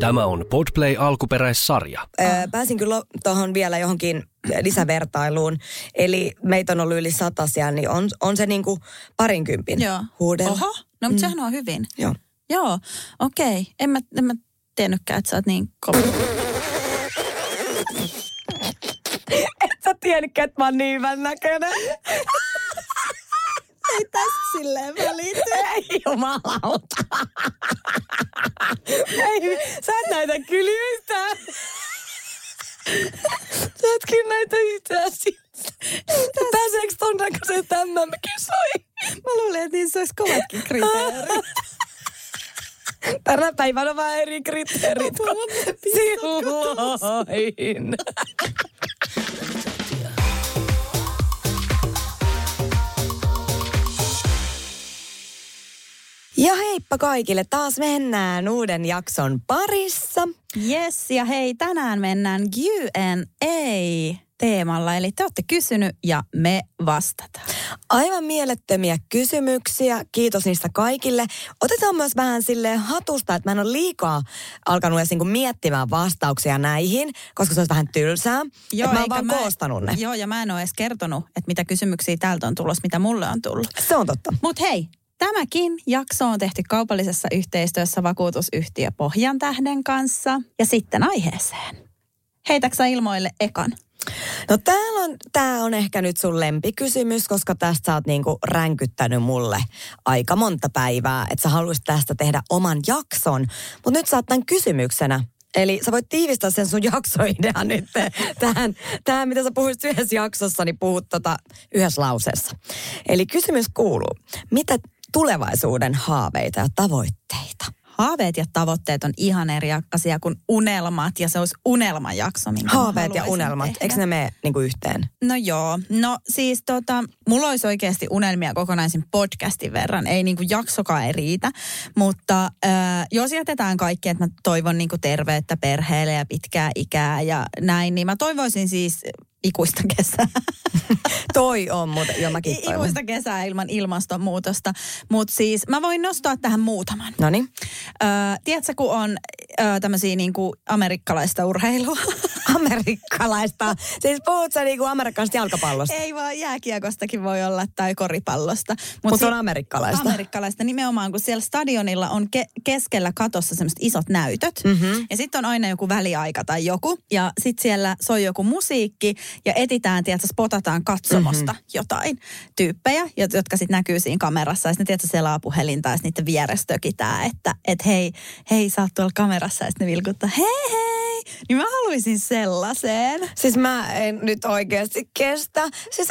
Tämä on Podplay alkuperäissarja. Öö, pääsin kyllä tuohon vielä johonkin lisävertailuun. Eli meitä on ollut yli satasia, niin on, on se niinku parinkympin Joo. huudella. Oho, no mutta sehän on hyvin. Joo. Joo, okei. Okay. En, mä, en mä tiennytkään, että sä oot niin kova. Et sä tiennytkään, että mä oon niin hyvän näköinen. Ei tässä silleen välity. Ei jumalauta. Ei, sä et näitä yhtään. Sä et kyllä näitä yhtään. Pääseekö ton näköiseen tämän mä kysyin? Mä luulen, että niissä olisi kovatkin kriteerit. Tänä päivänä on vähän eri kriteerit kuin silloin. Ja heippa kaikille, taas mennään uuden jakson parissa. Yes, ja hei, tänään mennään Q&A-teemalla. Eli te olette kysynyt ja me vastataan. Aivan mielettömiä kysymyksiä, kiitos niistä kaikille. Otetaan myös vähän sille hatusta, että mä en ole liikaa alkanut edes niinku miettimään vastauksia näihin, koska se olisi vähän tylsää. Joo, mä oon vaan koostanut ne. Joo, ja mä en ole edes kertonut, että mitä kysymyksiä täältä on tulossa, mitä mulle on tullut. Se on totta. Mutta hei, tämäkin jakso on tehty kaupallisessa yhteistyössä vakuutusyhtiö Pohjan tähden kanssa. Ja sitten aiheeseen. Heitäksä ilmoille ekan? No täällä on, tää on ehkä nyt sun lempikysymys, koska tästä sä oot niinku ränkyttänyt mulle aika monta päivää, että sä haluaisit tästä tehdä oman jakson. Mutta nyt sä oot tämän kysymyksenä. Eli sä voit tiivistää sen sun jaksoidean nyt tähän, tähän, mitä sä puhuit yhdessä jaksossa, niin puhut tota yhdessä lauseessa. Eli kysymys kuuluu, mitä tulevaisuuden haaveita ja tavoitteita? Haaveet ja tavoitteet on ihan eri asia kuin unelmat ja se olisi unelmajakso, minkä Haaveet ja unelmat, tehdä. eikö ne mene niinku yhteen? No joo, no siis tota, mulla olisi oikeasti unelmia kokonaisen podcastin verran, ei niinku jaksokaan ei riitä, mutta äh, jos jätetään kaikki, että mä toivon niinku terveyttä perheelle ja pitkää ikää ja näin, niin mä toivoisin siis ikuista kesää. Toi on muuten, joo mäkin toivon. ikuista kesää ilman ilmastonmuutosta. Mutta siis mä voin nostaa tähän muutaman. No niin. Öö, tiedätkö, kun on öö, tämmöisiä niinku amerikkalaista urheilua? Amerikkalaista. Siis puhut sä niinku amerikkalaisesta jalkapallosta? Ei vaan jääkiekostakin voi olla tai koripallosta. Mut si- on amerikkalaista. Amerikkalaista nimenomaan, kun siellä stadionilla on ke- keskellä katossa semmoiset isot näytöt. Mhm. Ja sitten on aina joku väliaika tai joku. Ja sitten siellä soi joku musiikki ja etitään, tiedätkö, spotataan katsomosta Mhm. jotain tyyppejä, jot- jotka sitten näkyy siinä kamerassa. Ja sitten tiedätkö, selaa puhelinta ja niiden vieressä tökitään, että et hei, hei, sä oot tuolla kamerassa. Ja sitten ne vilkuttaa, hei, hei. Niin mä haluaisin sellaiseen. Siis mä en nyt oikeasti kestä. Siis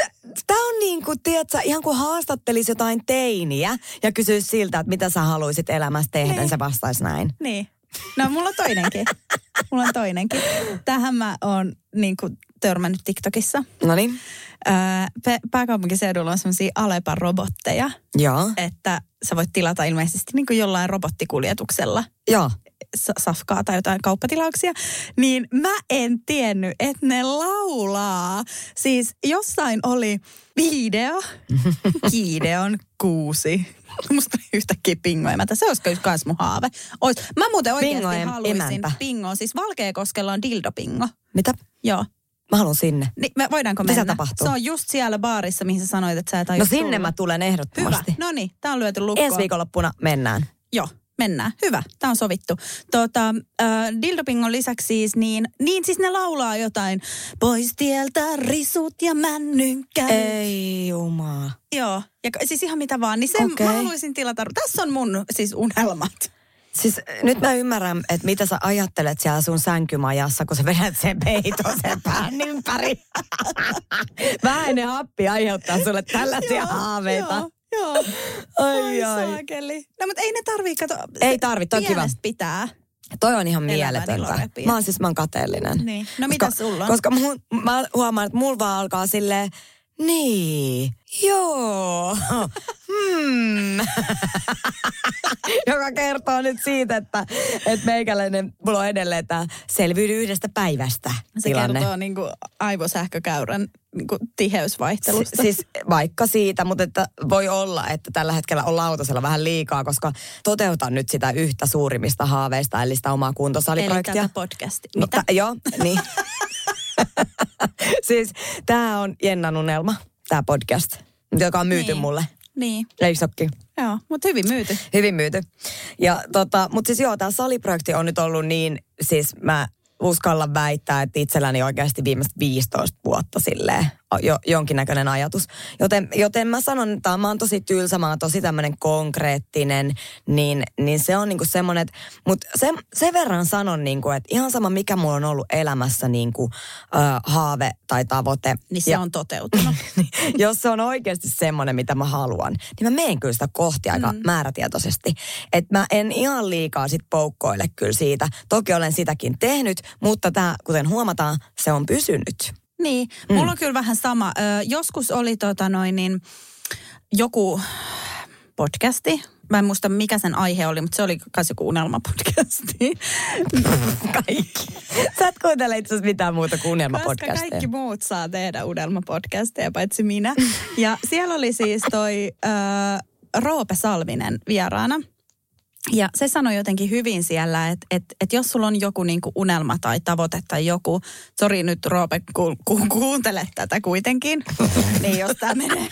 tää on niin kuin, tiedätkö, ihan kuin haastattelisi jotain teiniä ja kysyisi siltä, että mitä sä haluaisit elämässä tehdä, niin. Niin. se vastaisi näin. Niin. No mulla on toinenkin. mulla on toinenkin. Tähän mä oon niin kuin, törmännyt TikTokissa. No niin. Öö, pääkaupunkiseudulla on semmoisia Alepan robotteja, Joo. että sä voit tilata ilmeisesti niin kuin jollain robottikuljetuksella Joo. sa- safkaa tai jotain kauppatilauksia, niin mä en tiennyt, että ne laulaa. Siis jossain oli video, Kiideon kuusi. Musta yhtäkkiä pingo emäntä. Se olisi kans mun haave. Ois. Mä muuten oikeasti Pingo haluaisin emäntä. pingoa. Siis Valkeakoskella on dildopingo. Mitä? Joo. Mä haluan sinne. Niin, me voidaanko Mitä mennä? tapahtuu? Se on just siellä baarissa, mihin sä sanoit, että sä et No sinne tulla. mä tulen Hyvä. ehdottomasti. No niin, tää on lyöty lukkoon. Ensi viikonloppuna mennään. Joo, mennään. Hyvä, tämä on sovittu. Tota, äh, Dildopingon lisäksi siis, niin, niin siis ne laulaa jotain. Pois tieltä risut ja männynkä. Ei jumaa. Joo, ja siis ihan mitä vaan. Niin sen Okei. mä haluaisin tilata. Tässä on mun siis unelmat. Siis nyt mä ymmärrän, että mitä sä ajattelet siellä sun sänkymajassa, kun sä vedät sen peiton sen pään ympäri. Vähäinen happi aiheuttaa sulle tällaisia haaveita. Joo, joo. Ai, Ai, ai. saakeli. No mutta ei ne tarvii, kato. Ei tarvi, toi on kiva. Pitää. Toi on ihan mieletöntä. Mä oon siis, mä oon kateellinen. Niin. No mitä sulla on? Koska mun, mä huomaan, että mulla vaan alkaa sille Niin, joo. Hmm. Joka kertoo nyt siitä, että, että meikäläinen, mulla on edelleen tämä selviydy yhdestä päivästä Se tilanne. kertoo niin kuin aivosähkökäyrän niin kuin tiheysvaihtelusta. Si- siis vaikka siitä, mutta että voi olla, että tällä hetkellä on lautasella vähän liikaa, koska toteutan nyt sitä yhtä suurimmista haaveista, eli sitä omaa Eli kuntosaliprojektia. tätä podcastia. No, Mitä? tä, joo, niin. siis tämä on Jennan unelma, tämä podcast, joka on myyty Niin. mulle. Niin, Eikö sokki? joo, mutta hyvin myyty. Hyvin myyty. Ja tota, mutta siis joo, tämä saliprojekti on nyt ollut niin, siis mä uskallan väittää, että itselläni oikeasti viimeiset 15 vuotta silleen jo, jonkinnäköinen ajatus. Joten, joten mä sanon, että mä oon tosi tylsä, mä oon tosi tämmöinen konkreettinen, niin, niin se on niinku semmoinen, että, mutta sen, sen verran sanon niinku, että ihan sama mikä mulla on ollut elämässä niinku, ö, haave tai tavoite. Niin se ja, on toteutunut. niin, jos se on oikeasti semmoinen, mitä mä haluan, niin mä menen kyllä sitä kohti aika mm. määrätietoisesti. Että mä en ihan liikaa sit poukkoile kyllä siitä. Toki olen sitäkin tehnyt, mutta tämä, kuten huomataan, se on pysynyt. Niin, mulla on kyllä vähän sama. Ö, joskus oli tota noin niin, joku podcasti. Mä en muista mikä sen aihe oli, mutta se oli myös joku unelmapodcasti. Kaikki. Sä et kuuntele itse asiassa mitään muuta kuin Koska unelmapodcasteja. kaikki muut saa tehdä unelmapodcasteja, paitsi minä. Ja siellä oli siis toi ö, Roope Salminen vieraana. Ja se sanoi jotenkin hyvin siellä, että, että, että jos sulla on joku niin kuin unelma tai tavoite tai joku, sori nyt Roope, ku, ku, kuuntele tätä kuitenkin, niin jos tämä menee,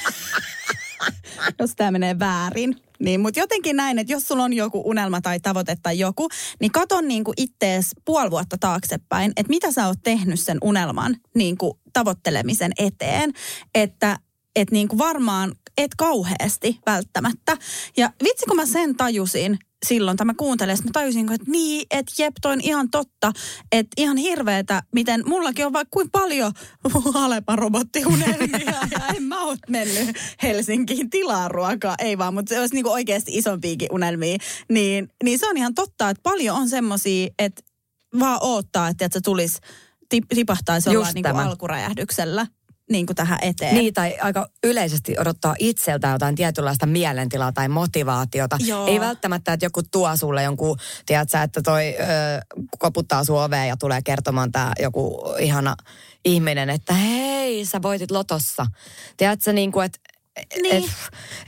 jos tämä menee väärin. Niin, mutta jotenkin näin, että jos sulla on joku unelma tai tavoite tai joku, niin katon niin kuin ittees puoli vuotta taaksepäin, että mitä sä oot tehnyt sen unelman niin kuin tavoittelemisen eteen, että et niin kuin varmaan et kauheasti välttämättä. Ja vitsi kun mä sen tajusin silloin, tai mä kuuntelin, että mä tajusin, että niin, että jep, toi on ihan totta, että ihan hirveetä, miten mullakin on vaikka kuin paljon Alepan robottiunelmia, ja en mä oot mennyt Helsinkiin tilaa ruokaa, ei vaan, mutta se olisi niin kuin oikeasti isompiakin unelmia, niin, niin se on ihan totta, että paljon on semmosia, että vaan oottaa, että se tulisi, tip, tipahtaisi jollain niin alkuräjähdyksellä niin kuin tähän eteen. Niin, tai aika yleisesti odottaa itseltä jotain tietynlaista mielentilaa tai motivaatiota. Joo. Ei välttämättä, että joku tuo sulle jonkun, tiedätkö, että toi ö, koputtaa sun oveen ja tulee kertomaan tämä joku ihana ihminen, että hei, sä voitit lotossa. Tiedätkö, niin kuin, että Niin. Et,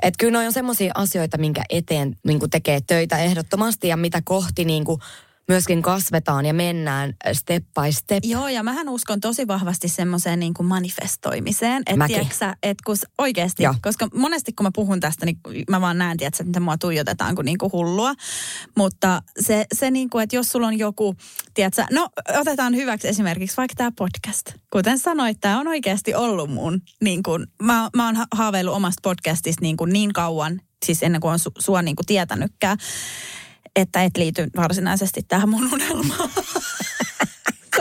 et kyllä on semmoisia asioita, minkä eteen niin tekee töitä ehdottomasti ja mitä kohti niin kuin myöskin kasvetaan ja mennään step by step. Joo, ja mähän uskon tosi vahvasti semmoiseen niin kuin manifestoimiseen. Että tiedätkö, että kun oikeasti, Joo. koska monesti kun mä puhun tästä, niin mä vaan näen, tiedätkö, että miten mua tuijotetaan kuin, niin kuin hullua. Mutta se, se niin kuin, että jos sulla on joku, tiedätkö, no otetaan hyväksi esimerkiksi vaikka tämä podcast. Kuten sanoit, tämä on oikeasti ollut mun, niin kuin, mä, mä oon ha- haaveillut omasta podcastista niin, kuin niin kauan, siis ennen kuin on su, sua niin kuin tietänytkään, että et liity varsinaisesti tähän mun unelmaan.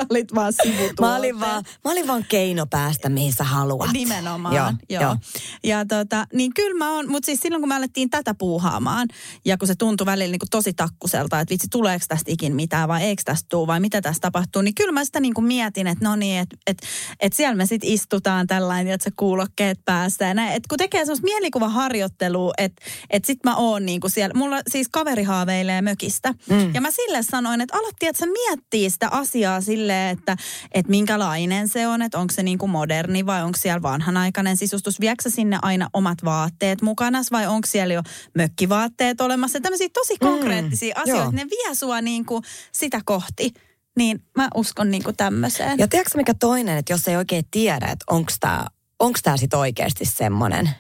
Sä olit vaan sivutuote. Mä olin, vaan, mä olin vaan keino päästä, mihin sä haluat. Nimenomaan, Joo, joo. joo. Ja tota, niin kyllä mä oon, mutta siis silloin kun me alettiin tätä puuhaamaan, ja kun se tuntui välillä niin kuin tosi takkuselta, että vitsi, tuleeko tästä ikin mitään vai eikö tästä tule vai mitä tästä tapahtuu, niin kyllä mä sitä niin kuin mietin, että no niin, että et, et siellä me sitten istutaan tällainen, että se kuulokkeet päässä ja näin. Että kun tekee semmoista mielikuvaharjoittelua, että et sit mä oon niin kuin siellä, mulla siis kaveri haaveilee mökistä. Mm. Ja mä sille sanoin, että alattiin, että sä miettii sitä asiaa silleen, että, että minkälainen se on, että onko se niin kuin moderni vai onko siellä vanhanaikainen sisustus. Viekö sinne aina omat vaatteet mukana vai onko siellä jo mökkivaatteet olemassa. Tämmöisiä tosi konkreettisia mm, asioita, joo. ne vie sua niin kuin sitä kohti. Niin mä uskon niin kuin tämmöiseen. Ja tiedätkö mikä toinen, että jos ei oikein tiedä, että onko tämä onks tää sitten oikeasti semmoinen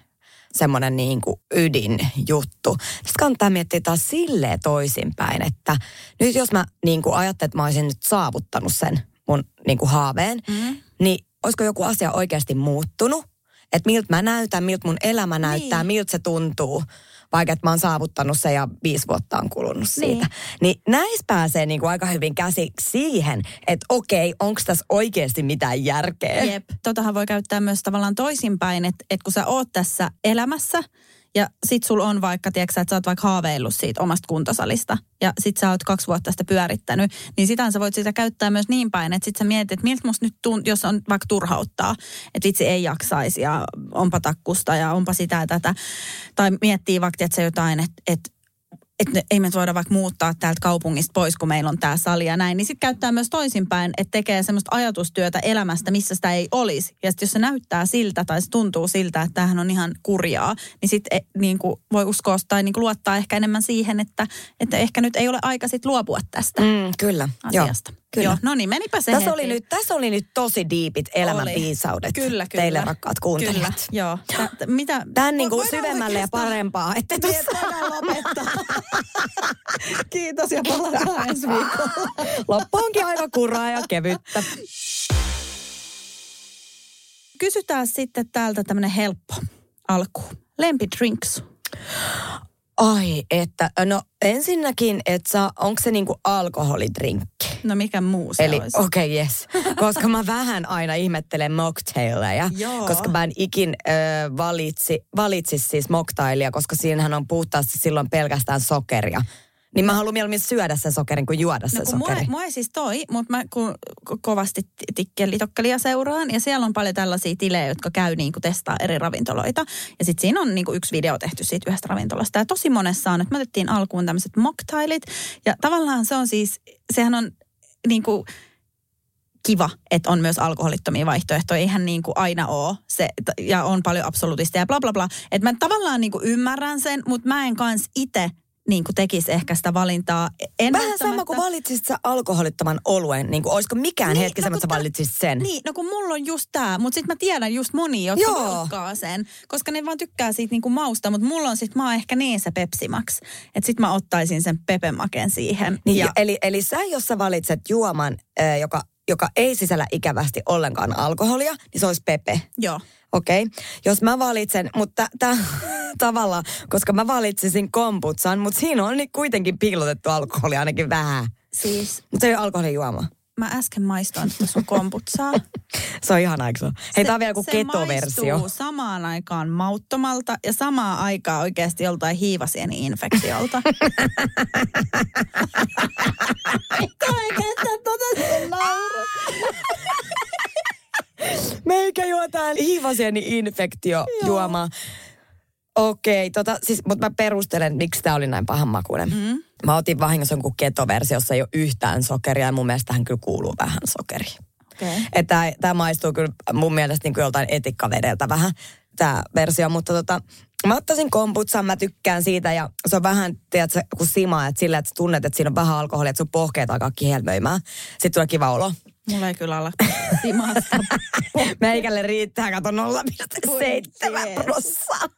semmoinen niin kuin ydinjuttu. Sitten kannattaa miettiä taas silleen toisinpäin, että nyt jos mä niin kuin ajattelen, että mä olisin nyt saavuttanut sen mun niin kuin haaveen, mm. niin olisiko joku asia oikeasti muuttunut? Että miltä mä näytän, miltä mun elämä näyttää, Niin. miltä se tuntuu, vaikka että mä oon saavuttanut sen ja viisi vuotta on kulunut siitä. Niin. Niin näissä pääsee niin kuin aika hyvin käsiksi siihen, että okei, onko tässä oikeasti mitään järkeä? Jep. Totahan voi käyttää myös tavallaan toisinpäin, että, että kun sä oot tässä elämässä ja sit sulla on vaikka, tiedätkö, että sä oot vaikka haaveillut siitä omasta kuntosalista. Ja sit sä oot kaksi vuotta sitä pyörittänyt, niin sitä sä voit sitä käyttää myös niin päin, että sit sä mietit, että miltä musta nyt tunt, jos on vaikka turhauttaa, että vitsi ei jaksaisi ja onpa takkusta ja onpa sitä ja tätä. Tai miettii vaikka, että se jotain, että, että että ei me voida vaikka muuttaa täältä kaupungista pois, kun meillä on tämä sali ja näin, niin sitten käyttää myös toisinpäin, että tekee semmoista ajatustyötä elämästä, missä sitä ei olisi. Ja sitten jos se näyttää siltä tai se tuntuu siltä, että tämähän on ihan kurjaa, niin sitten niin voi uskoa tai niin luottaa ehkä enemmän siihen, että, että ehkä nyt ei ole aika sitten luopua tästä mm, kyllä. asiasta. Joo. Kyllä. Joo, no niin, menipä se tässä oli, nyt, tässä oli nyt tosi diipit elämän oli. viisaudet kyllä, kyllä. teille rakkaat kuuntelijat. Kyllä, joo. Tä, mitä? Tän niin kuin syvemmälle ja parempaa. Että tuossa... lopettaa. Kiitos ja palataan ensi viikolla. Loppu onkin aika kuraa ja kevyttä. Kysytään sitten täältä tämmönen helppo alku. Lempidrinks. Ai, että no ensinnäkin, että onko se niinku alkoholidrinkki? No mikä muu se Eli okei, okay, yes. Koska mä vähän aina ihmettelen mocktailleja. koska mä en ikin ö, valitsi, valitsi siis mocktailia, koska siinähän on puhtaasti silloin pelkästään sokeria. Niin mä haluan mieluummin syödä sen sokerin kuin juoda sen no, kun sokeri. Mua, mua ei siis toi, mutta mä kun kovasti tikkelitokkelia seuraan ja siellä on paljon tällaisia tilejä, jotka käy niin kuin testaa eri ravintoloita. Ja sitten siinä on niin kuin yksi video tehty siitä yhdestä ravintolasta. Ja tosi monessa on, että me otettiin alkuun tämmöiset mocktailit. Ja tavallaan se on siis, sehän on niin kuin kiva, että on myös alkoholittomia vaihtoehtoja. Eihän niin kuin aina ole se, ja on paljon absoluutista ja bla bla bla. Että mä tavallaan niin kuin ymmärrän sen, mutta mä en kans itse niin kuin tekisi ehkä sitä valintaa. En Vähän sama kuin valitsisit sä alkoholittoman oluen. Niin kuin, olisiko mikään niin, hetki no, että sä valitsisit sen? Niin, no kun mulla on just tää. Mutta sitten mä tiedän just moni, jotka Joo. sen. Koska ne vaan tykkää siitä niin kuin mausta. Mutta mulla on sitten, mä oon ehkä niin se pepsimaks. Että sitten mä ottaisin sen pepemaken siihen. Niin, ja... eli, eli sä, jos sä valitset juoman, äh, joka joka ei sisällä ikävästi ollenkaan alkoholia, niin se olisi pepe. Joo. Okei. Okay. Jos mä valitsen, mutta tämä tavalla, koska mä valitsisin komputsan, mutta siinä on niin kuitenkin piilotettu alkoholi ainakin vähän. Siis? Mutta se ei ole alkoholijuoma. Mä äsken maistoin että sun komputsaa. se on ihan aika Hei, tää on vielä joku ketoversio. Se samaan aikaan mauttomalta ja samaan aikaan oikeasti joltain hiivasieni-infektiolta. Oikeastaan tota se Meikä juotaan hiivasieni-infektio juomaa. Okei, okay, tota, siis, mutta mä perustelen, miksi tämä oli näin pahan makuinen. Mm. Mä otin vahingossa jonkun ketoversio, jossa ei ole yhtään sokeria ja mun mielestä tähän kyllä kuuluu vähän sokeria. Okay. Että tämä maistuu kyllä mun mielestä niin kuin joltain etikkavedeltä vähän, tämä versio, mutta tota, mä ottaisin komputsan, mä tykkään siitä ja se on vähän, tiedätkö, kun sima, että sillä, että tunnet, että siinä on vähän alkoholia, että sun pohkeet alkaa kihelmöimään. Sitten tulee kiva olo. Mulla ei kyllä ala simasta. Meikälle riittää, kato 0,7 prossaa.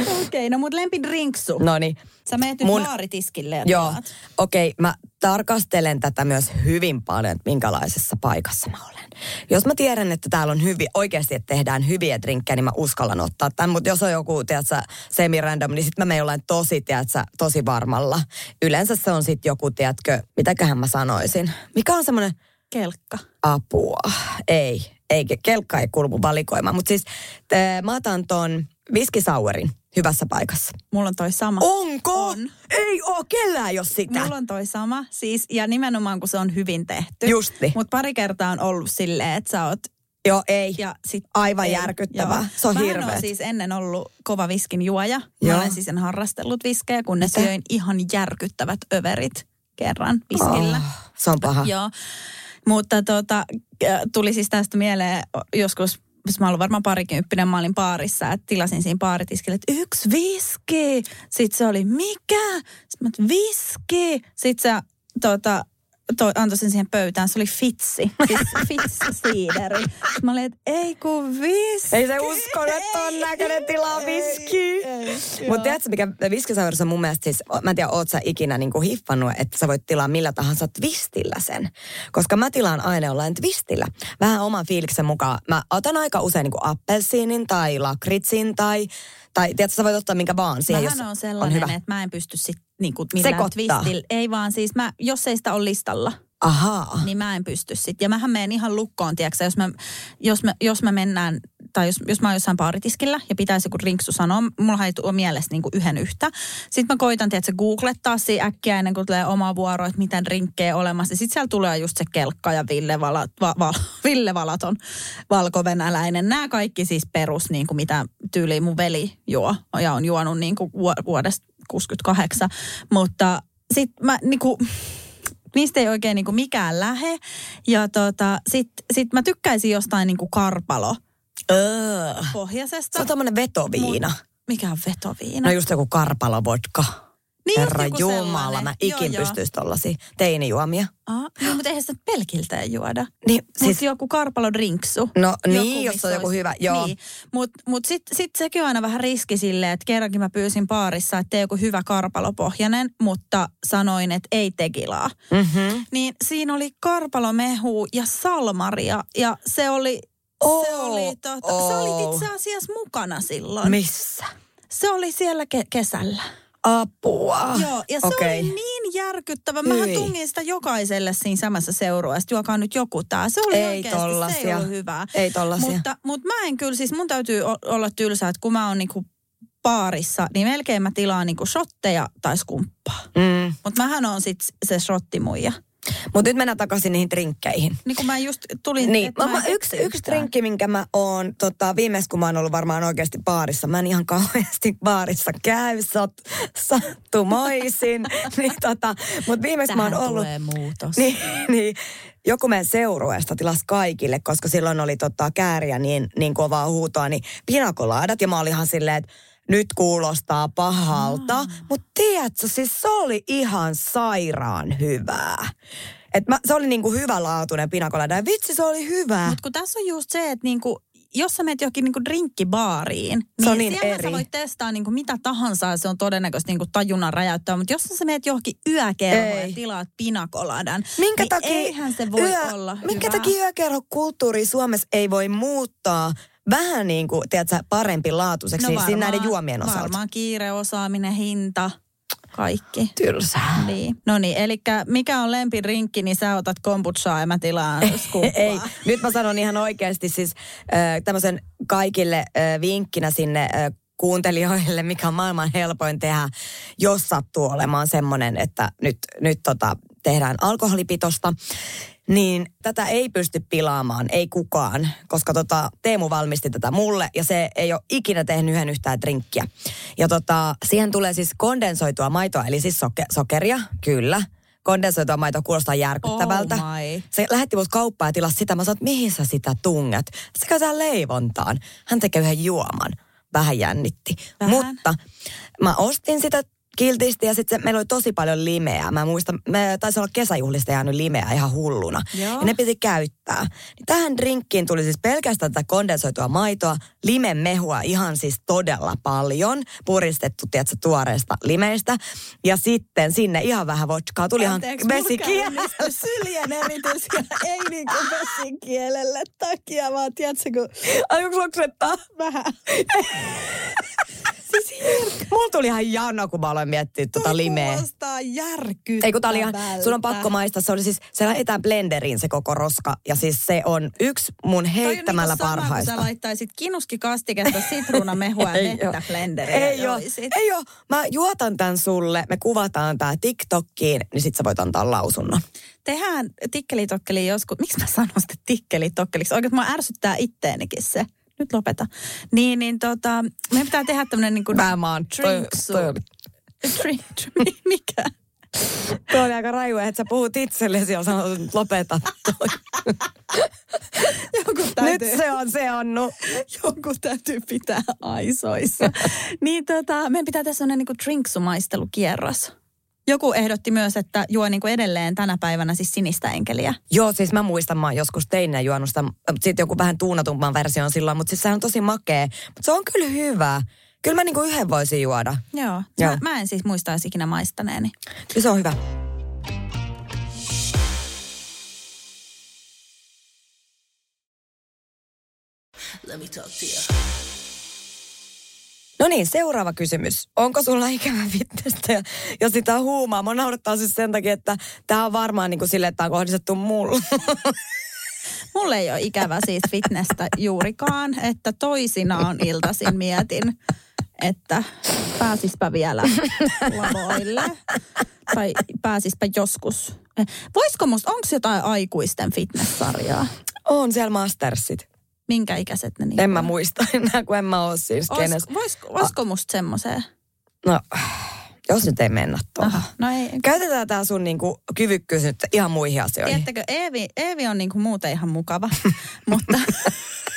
Okei, okay, no mut lempidrinksu. No niin. Sä meet nyt Mun... baaritiskille Joo, okei. Okay, mä tarkastelen tätä myös hyvin paljon, että minkälaisessa paikassa mä olen. Jos mä tiedän, että täällä on hyviä, oikeasti, että tehdään hyviä drinkkejä, niin mä uskallan ottaa tämän. Mutta jos on joku, tiedätkö, semi-random, niin sitten mä menen jollain tosi, tiedätkö, tosi varmalla. Yleensä se on sitten joku, tiedätkö, mitäköhän mä sanoisin. Mikä on semmoinen kelkka? Apua. Ei, ei kelkka ei kuulu valikoimaan. Mutta siis te, mä otan ton viskisauerin hyvässä paikassa. Mulla on toi sama. Onko? On. Ei oo kellään jos sitä. Mulla on toi sama. Siis, ja nimenomaan kun se on hyvin tehty. Justi. Mutta pari kertaa on ollut silleen, että sä oot Joo, ei. Ja sit, Aivan ei. järkyttävää. Joo. Se on hirveä. Mä siis ennen ollut kova viskin juoja. Mä Joo. olen siis en harrastellut viskejä, kunnes Mitä? söin ihan järkyttävät överit kerran viskillä. Oh, se on paha. Joo. Mutta tota, tuli siis tästä mieleen joskus mä olin varmaan parikymppinen, mä olin baarissa, että tilasin siinä baaritiskille, että yksi viski. Sitten se oli, mikä? Sitten mä, viski. Sitten se tota, toi, antoi sen siihen pöytään, se oli fitsi. Siis fitsi-siideri. Mä olin, että ei kun viski. Ei se usko, että on näköinen tilaa viski. Mutta tiedätkö, mikä viskisaurissa on mun mielestä siis, mä en tiedä, oot sä ikinä niin kuin hiffannut, että sä voit tilaa millä tahansa twistillä sen. Koska mä tilaan aina jollain twistillä. Vähän oman fiiliksen mukaan. Mä otan aika usein niin kuin appelsiinin tai lakritsin tai tai tiedätkö, sä voit ottaa minkä vaan siihen, Mähän jos on sellainen, on hyvä. että mä en pysty sit niinku millään twistillä. Ei vaan siis mä, jos ei sitä ole listalla, Ahaa. niin mä en pysty sitten. Ja mähän menen ihan lukkoon, tiedätkö, jos, mä, jos, mä, jos mä mennään tai jos, jos mä oon jossain baaritiskillä ja pitäisi joku rinksu sanoa, mulla ei tuo mielessä niin kuin yhden yhtä. Sitten mä koitan, että se googlettaa siinä äkkiä ennen kuin tulee oma vuoro, että miten rinkkejä olemassa. Sitten siellä tulee just se kelkka ja Ville, Vala, va, va, Ville Valaton valkovenäläinen. Nämä kaikki siis perus, niin kuin mitä tyyli mun veli juo ja on juonut niin kuin vuodesta 68. Mutta sitten mä niin kuin, niistä ei oikein niinku mikään lähe. Ja tota, sit, sit mä tykkäisin jostain niinku karpalo Öö. pohjaisesta. Se on tommonen vetoviina. Mut, mikä on vetoviina? No just joku karpalovodka. Niin Herra joku Jumala, mä ikin Joo, joo. pystyis tollasia teinijuomia. Ah, no, mutta eihän sitä pelkiltään juoda. Niin, Siis, siis, joku karpalodrinksu. no niin, jos on joku olisi- hyvä, joo. Niin. Mutta mut sitten sit sekin on aina vähän riski silleen, että kerrankin mä pyysin baarissa, että tee joku hyvä karpalopohjainen, mutta sanoin, että ei tekilaa. Mm-hmm. Niin siinä oli karpalomehu ja salmaria ja se oli, se Oh, oli, tota, oh. sä olit itse asiassa mukana silloin. Missä? Se oli siellä ke- kesällä. Apua. Joo, ja se Okei. oli niin järkyttävä. Mähän Hyi. tungin sitä jokaiselle siinä samassa seurueessa, juokaa nyt joku tää. Se oli Ei oikeasti, se ei ollut hyvää. Ei tollasia. Mutta, mutta mä en kyllä, siis mun täytyy olla tylsää, että kun mä oon niinku baarissa, niin melkein mä tilaan niinku shotteja tai skumppaa. Mm. Mutta mähän on sit se shottimuija. Mutta nyt mennään takaisin niihin drinkkeihin. Niin kun mä just tulin... Niin, mä, mä, yksi, yksi yhtään. drinkki, minkä mä oon tota, viimeis, kun mä oon ollut varmaan oikeasti baarissa. Mä en ihan kauheasti baarissa käy, sat, sattumoisin. niin, tota, Mutta viimeis mä oon Tähän ollut... tulee muutos. Niin, niin, joku meidän seurueesta tilas kaikille, koska silloin oli tota, kääriä niin, niin kovaa huutoa, niin pinakolaadat. Ja mä olin ihan silleen, että nyt kuulostaa pahalta. Mutta tiedätkö, siis se oli ihan sairaan hyvää. Et mä, se oli niinku hyvälaatuinen pinakolaada. Ja vitsi, se oli hyvä. Mutta kun tässä on just se, että niinku, jos sä menet johonkin niinku drinkkibaariin, Se on niin, niin siellä eri. sä voit testaa niinku mitä tahansa ja se on todennäköisesti niinku tajunnan räjäyttävä. Mutta jos sä menet johonkin yökerhoon ja tilaat pinakoladan, Minkä niin takia eihän se voi yö, olla Minkä hyvä. takia yökerhokulttuuri Suomessa ei voi muuttaa vähän niin kuin, tiedätkö, parempi laatuiseksi no siinä näiden juomien osalta? Varmaan kiire, osaaminen, hinta, kaikki. Tylsää. Niin. No niin, eli mikä on lempirinkki, niin sä otat kombuchaa ja mä tilaan. Ei, nyt mä sanon ihan oikeasti siis äh, tämmöisen kaikille äh, vinkkinä sinne äh, kuuntelijoille, mikä on maailman helpoin tehdä, jos sattuu olemaan semmoinen, että nyt, nyt tota, tehdään alkoholipitosta. Niin tätä ei pysty pilaamaan, ei kukaan, koska tota, Teemu valmisti tätä mulle ja se ei ole ikinä tehnyt yhden yhtään drinkkiä. Ja tota, siihen tulee siis kondensoitua maitoa, eli siis soke, sokeria, kyllä. Kondensoitua maitoa kuulostaa järkyttävältä. Oh my. Se lähetti mut kauppaan ja tilasi sitä. Mä sanoin, että mihin sä sitä tunget? Se käytetään leivontaan. Hän tekee yhden juoman. Vähän jännitti. Vähän? Mutta mä ostin sitä kiltisti ja sitten meillä oli tosi paljon limeää. Mä muistan, me taisi olla kesäjuhlista jäänyt limeää ihan hulluna. Joo. Ja ne piti käyttää. Niin tähän drinkkiin tuli siis pelkästään tätä kondensoitua maitoa, limemehua ihan siis todella paljon, puristettu, tiedätkö, tuoreesta limeistä. Ja sitten sinne ihan vähän vodkaa. Tuli ihan Anteeksi, mulla vesikielellä. Syljen eritys ei niin kuin vesikielelle takia, vaan tiedätkö, kun Ai onko loksettaa? vähän. Siis Mulla tuli ihan jano, kun mä aloin miettiä tota limeä. kuulostaa järkyttävältä. Ei kun tää oli ihan, sun on pakko maistaa, se oli siis, se laitetaan blenderiin se koko roska. Ja siis se on yksi mun Toi on heittämällä niinku sama, parhaista. kun sä laittaisit kinuskikastiketta, sitruunamehua ja vettä blenderiin Ei oo. Ei oo. Mä juotan tän sulle, me kuvataan tää TikTokkiin, niin sit sä voit antaa lausunnon. Tehdään tikkelitokkeli joskus. Miksi mä sanon sitä tikkelitokkeliksi? Oikein mä ärsyttää itteenikin se. Nyt lopeta. Niin, niin tota, meidän pitää tehdä tämmönen niin kuin... Mä maan. Toi, drinksu. toi, oli- Drink, drink, mikä? toi oli aika raju, että sä puhut itsellesi ja sanot, että lopeta toi. Joku Nyt täytyy, se on se Annu. joku täytyy pitää aisoissa. niin tota, meidän pitää tehdä semmoinen niin drinksumaistelukierros. Joku ehdotti myös, että juo niin kuin edelleen tänä päivänä siis sinistä enkeliä. Joo, siis mä muistan, mä oon joskus teinä juonut sitä, sitten joku vähän tuunatumman version silloin, mutta siis sehän on tosi makea. Mutta se on kyllä hyvä. Kyllä mä niinku yhden voisin juoda. Joo. Joo. Mä, mä en siis muistaisi ikinä maistaneeni. Kyllä se on hyvä. Let me talk to you. No niin, seuraava kysymys. Onko sulla ikävä fitnessä ja, sitä huumaa? Mä naurattaa siis sen takia, että tämä on varmaan niin kuin sille, että tämä on kohdistettu mulle. Mulle ei ole ikävä siis fitnessä juurikaan, että toisinaan iltaisin mietin, että pääsispä vielä lavoille. Tai pääsispä joskus. Voisiko musta, onko jotain aikuisten fitness-sarjaa? On siellä mastersit. Minkä ikäiset ne niin En mä muista enää, kun en mä oo siis Ois, voisiko, voisiko musta semmoiseen? No, jos nyt ei mennä tuohon. No ei. Käytetään tää sun niinku kyvykkyys nyt ihan muihin asioihin. Tiedättekö, Eevi, Eevi on niinku muuten ihan mukava, mutta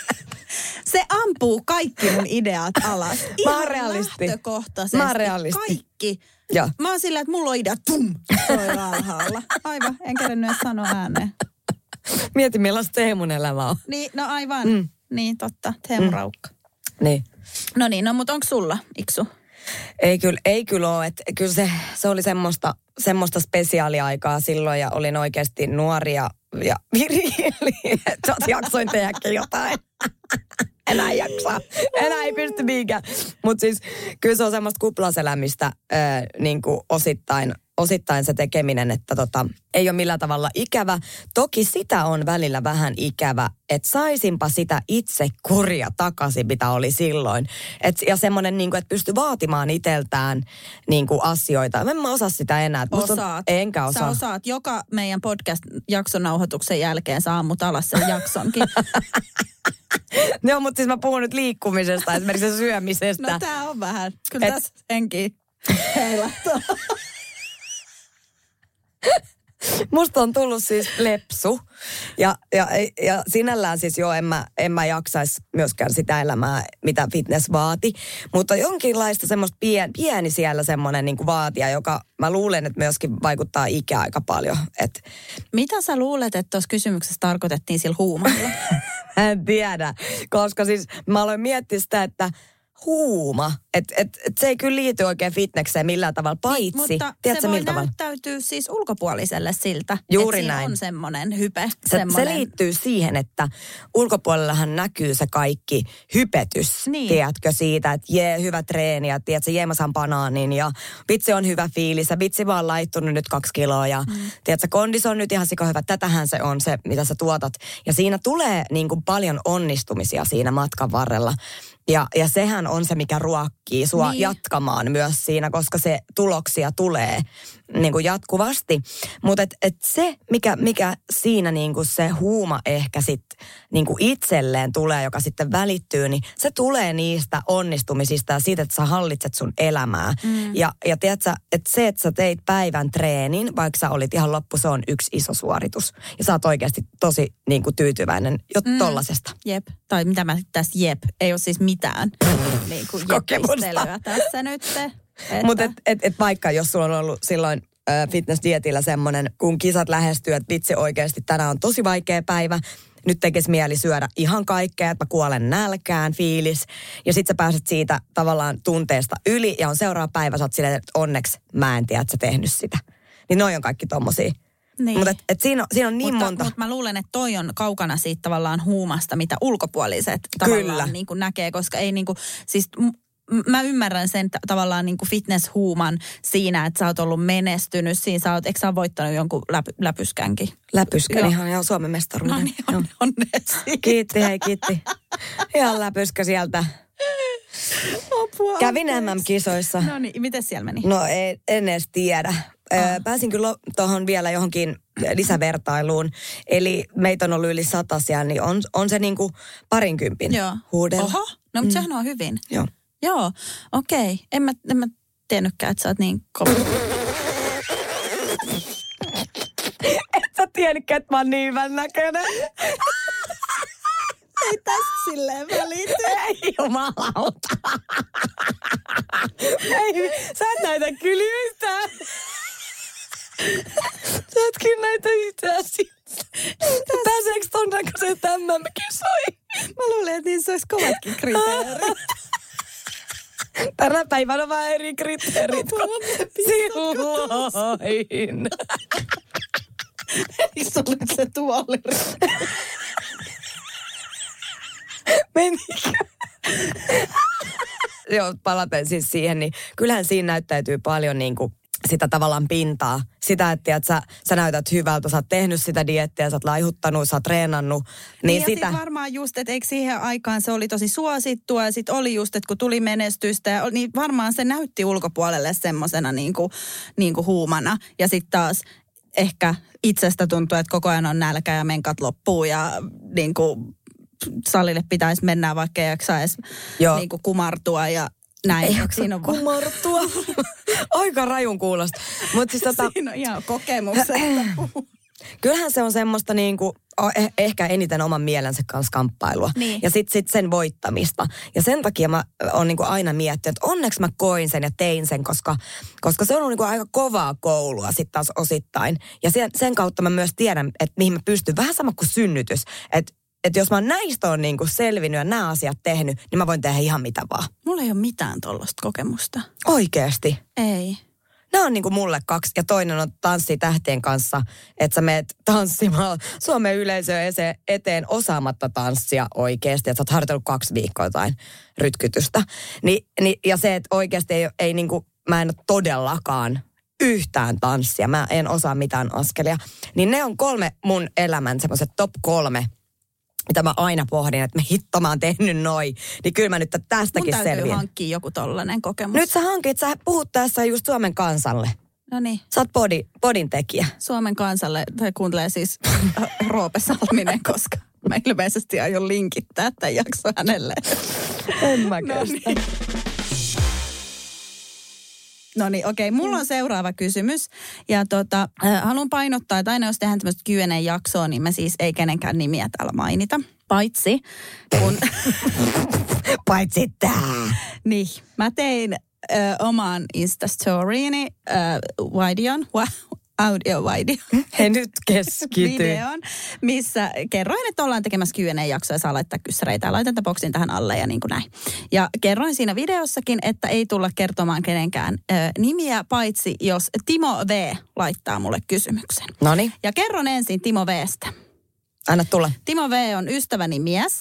se ampuu kaikki mun ideat alas. Mä oon realisti. Mä oon realisti. Kaikki. Joo. Mä oon sillä, että mulla on idea, tum, soi alhaalla. Aivan, en kerännyt sanoa ääneen. Mieti millaista Teemun elämä on. Niin, no aivan. Mm. Niin, totta. Teemu mm. Raukka. Niin. No niin, no mutta onko sulla, Iksu? Ei kyllä, ei kyllä ole. Että kyllä se, se oli semmoista, semmoista spesiaaliaikaa silloin ja olin oikeasti nuori ja, ja virili. Että jaksoin tehdäkin jotain. Enää jaksaa. Enää ei pysty mihinkään. Mutta siis kyllä se on semmoista kuplaselämistä äh, niin kuin osittain, osittain se tekeminen, että tota, ei ole millään tavalla ikävä. Toki sitä on välillä vähän ikävä, että saisinpa sitä itse kuria takaisin, mitä oli silloin. Et, ja semmoinen, niin että pysty vaatimaan itseltään niin kuin asioita. En mä osaa sitä enää. Musta on- Osaat. Enkä osaa. Sä osaat. Joka meidän podcast-jakson nauhoituksen jälkeen sä ammut alas sen jaksonkin. Joo, mutta siis mä puhun nyt liikkumisesta, esimerkiksi syömisestä. No tää on vähän. Kyllä Et- tässä henki heilattaa. Musta on tullut siis lepsu. Ja, ja, ja sinällään siis joo, en mä, en mä jaksaisi myöskään sitä elämää, mitä fitness vaati. Mutta jonkinlaista semmoista pien, pieni siellä semmoinen niin vaatia, joka mä luulen, että myöskin vaikuttaa ikä aika paljon. Et, Mitä sä luulet, että tuossa kysymyksessä tarkoitettiin sillä huumalla? en tiedä, koska siis mä aloin miettiä sitä, että huuma, että et, et se ei kyllä liity oikein fitnekseen millään tavalla, paitsi, Mutta tiedätkö se voi tavalla? näyttäytyä siis ulkopuoliselle siltä. Juuri näin. on semmoinen hype. Se, se semmonen- liittyy siihen, että ulkopuolellahan näkyy se kaikki hypetys, Niin. tiedätkö siitä, että jee, hyvä treeni ja tiedätkö, jee, mä saan banaanin ja vitsi on hyvä fiilis ja vitsi mä oon laittunut nyt kaksi kiloa ja mm. tiedätkö, kondis on nyt ihan sika hyvä. Tätähän se on se, mitä sä tuotat. Ja siinä tulee niin kuin paljon onnistumisia siinä matkan varrella. Ja, ja sehän on se, mikä ruokkii sua Niin. jatkamaan myös siinä, koska se tuloksia tulee niin kuin jatkuvasti. Mutta et, et se, mikä, mikä siinä niin kuin se huuma ehkä sit niin kuin itselleen tulee, joka sitten välittyy, niin se tulee niistä onnistumisista ja siitä, että sä hallitset sun elämää. Mm. Ja, ja tiedätkö, että se, että sä teit päivän treenin, vaikka sä olit ihan loppu, se on yksi iso suoritus. Ja sä oot oikeasti tosi niin kuin tyytyväinen jo mm. tollasesta. Jep. Tai mitä mä tässä jep. Ei ole siis mitään niin kuin Kokemusta. Jeppistelyä tässä nyt. Että... Mutta et, et, et vaikka jos sulla on ollut silloin ö, fitnessdietillä semmoinen, kun kisat lähestyy, että vitsi oikeasti tänään on tosi vaikea päivä, nyt tekisi mieli syödä ihan kaikkea, että mä kuolen nälkään, fiilis. Ja sit sä pääset siitä tavallaan tunteesta yli ja on seuraava päivä, sä oot silleen, että onneksi mä en tiedä, että sä tehnyt sitä. Niin noi on kaikki tommosia. Niin. Mutta et, et siinä, on, siinä on niin mutta, monta. Mutta mä luulen, että toi on kaukana siitä tavallaan huumasta, mitä ulkopuoliset tavallaan Kyllä. niin kuin näkee, koska ei niin kuin, siis mä ymmärrän sen t- tavallaan niin kuin fitness-huuman siinä, että sä oot ollut menestynyt. Siinä sä oot, eikö sä oot voittanut jonkun läpy, läpyskänkin? Läpyskä, Joo. ihan, ihan Suomen mestaruuden. No niin, Joo. on, onneksi. Kiitti, hei kiitti. Ihan läpyskä sieltä. Apua, Kävin. MM-kisoissa. No niin, miten siellä meni? No ei, en edes tiedä. Ö, Pääsin kyllä tuohon vielä johonkin lisävertailuun. Eli meitä on ollut yli satasia, niin on, on se niinku parinkympin Joo. huudella. Oho, no mutta sehän on hyvin. Joo. Joo, okei. Okay. En, mä, en mä tiennytkään, että sä oot niin kova. Et sä tiennytkään, että mä oon niin hyvän näköinen. Ei tästä silleen välity. Ei jumalauta. Ei, sä et näitä yhtään. Sä et kyllä näitä yhtään siltä. Pääseekö ton näköisen tämän kisoihin? Mä luulen, että niissä olisi kovatkin kriteerit. Tänä päivänä on vähän eri kriteerit silloin. Se ollut se tuoli? Menikö? Joo, palaten siis siihen, niin kyllähän siinä näyttäytyy paljon niin kuin sitä tavallaan pintaa. Sitä, että, että sä, sä näytät hyvältä, sä oot tehnyt sitä diettiä, sä oot laihuttanut, sä oot treenannut. Niin, Niin, ja sitä... sit varmaan just, että eikö siihen aikaan se oli tosi suosittua ja sitten oli just, että kun tuli menestystä, ja, niin varmaan se näytti ulkopuolelle semmoisena niinku, niinku huumana. Ja sitten taas ehkä itsestä tuntuu, että koko ajan on nälkä ja menkat loppuu ja niinku, salille pitäisi mennä, vaikka ei jaksa edes Joo. niinku, kumartua ja näin. Ei jaksa siinä on, kumartua. Aika rajun kuulosta. Mutta siis tota, siinä on ihan kokemuksesta. kyllähän se on semmoista niinku, o- eh- ehkä eniten oman mielensä kanssa kamppailua. Niin. Ja sitten sit sen voittamista. Ja sen takia mä oon niinku aina miettinyt, että onneksi mä koin sen ja tein sen, koska, koska se on ollut niinku aika kovaa koulua sitten taas osittain. Ja sen, sen kautta mä myös tiedän, että mihin mä pystyn. Vähän sama kuin synnytys. Että et jos mä näistä on niinku selvinnyt ja nämä asiat tehnyt, niin mä voin tehdä ihan mitä vaan. Mulla ei ole mitään tuollaista kokemusta. Oikeesti. Ei. Nämä on niinku mulle kaksi. Ja toinen on tanssi tähtien kanssa, että sä meet tanssimaan Suomen yleisö eteen osaamatta tanssia oikeasti. Että sä oot harjoitellut kaksi viikkoa jotain rytkytystä. Ni, ni, ja se, että oikeasti ei, ei niinku, mä en ole todellakaan yhtään tanssia. Mä en osaa mitään askelia. Niin ne on kolme mun elämän semmoiset top kolme mitä mä aina pohdin, että me hitto mä oon tehnyt noin, niin kyllä mä nyt Mun tästäkin täytyy selviän. hankkia joku tollainen kokemus. Nyt sä hankit, sä puhut tässä just Suomen kansalle. No niin. Sä oot body, bodin tekijä. Suomen kansalle, tai kuuntelee siis Roope Salminen, koska mä ilmeisesti aion linkittää tämän jakson hänelle. En mä No niin. No niin, okei. Mulla on seuraava kysymys. Ja tota, haluan painottaa, että aina jos tehdään tämmöistä Q&A-jaksoa, niin me siis ei kenenkään nimiä täällä mainita. Paitsi kun, Paitsi tää. niin, mä tein ö, omaan Instastoriini ö, videon, wa, audio video. He nyt keskity. videon, missä kerroin, että ollaan tekemässä Q&A-jaksoa ja saa laittaa kyssäreitä. Ja laitan boksin tähän alle ja niin kuin näin. Ja kerroin siinä videossakin, että ei tulla kertomaan kenenkään ö, nimiä, paitsi jos Timo V laittaa mulle kysymyksen. Noniin, Ja kerron ensin Timo Vstä. anna tulla. Timo V on ystäväni mies,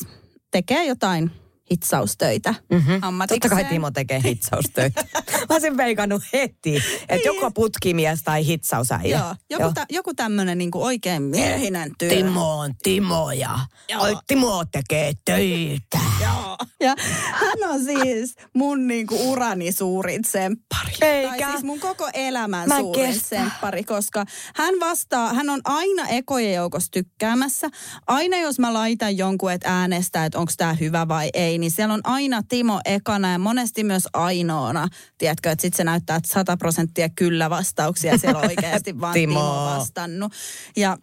tekee jotain hitsaustöitä Mm-hmm. ammatikseen. Totta kai Timo tekee hitsaustöitä. Mä olisin veikannut heti, että joko putkimies tai hitsausäijä. Joo, joku, tä, joku tämmöinen niin oikein miehinen työ. Timo on Timo ja Joo. Oi, Timo tekee töitä. Ja hän on siis mun niinku urani suurin semppari. Eikä. Tai siis mun koko elämän Mä suurin kestä. semppari, koska hän vastaa, hän on aina ekojen joukossa tykkäämässä. Aina jos mä laitan jonkun, että äänestää, että onko tämä hyvä vai ei, niin siellä on aina Timo ekana ja monesti myös ainoana. Tiedätkö, että sitten se näyttää, että 100 prosenttia kyllä vastauksia siellä on oikeasti vaan Timo. Timo vastannut. Ja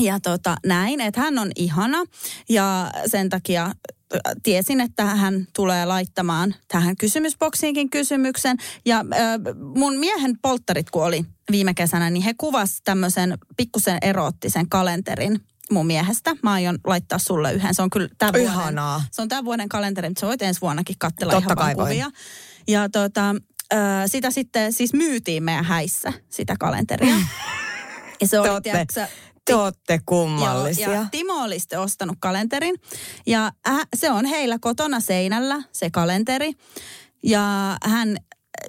ja tota, näin, että hän on ihana ja sen takia ö, tiesin, että hän tulee laittamaan tähän kysymysboksiinkin kysymyksen. Ja ö, mun miehen polttarit, kun oli viime kesänä, niin he kuvas tämmöisen pikkusen eroottisen kalenterin mun miehestä. Mä aion laittaa sulle yhden. Se on kyllä tämän vuoden, se on tämän vuoden kalenteri, mutta sä voit ensi vuonnakin katsella Totta ihan kai kuvia. Ja tota, sitä sitten siis myytiin meidän häissä, sitä kalenteria. Ja se oli, tiedätkö, te ootte kummallisia. Joo, ja Timo oli sitten ostanut kalenterin. Ja äh, se on heillä kotona seinällä, se kalenteri. Ja hän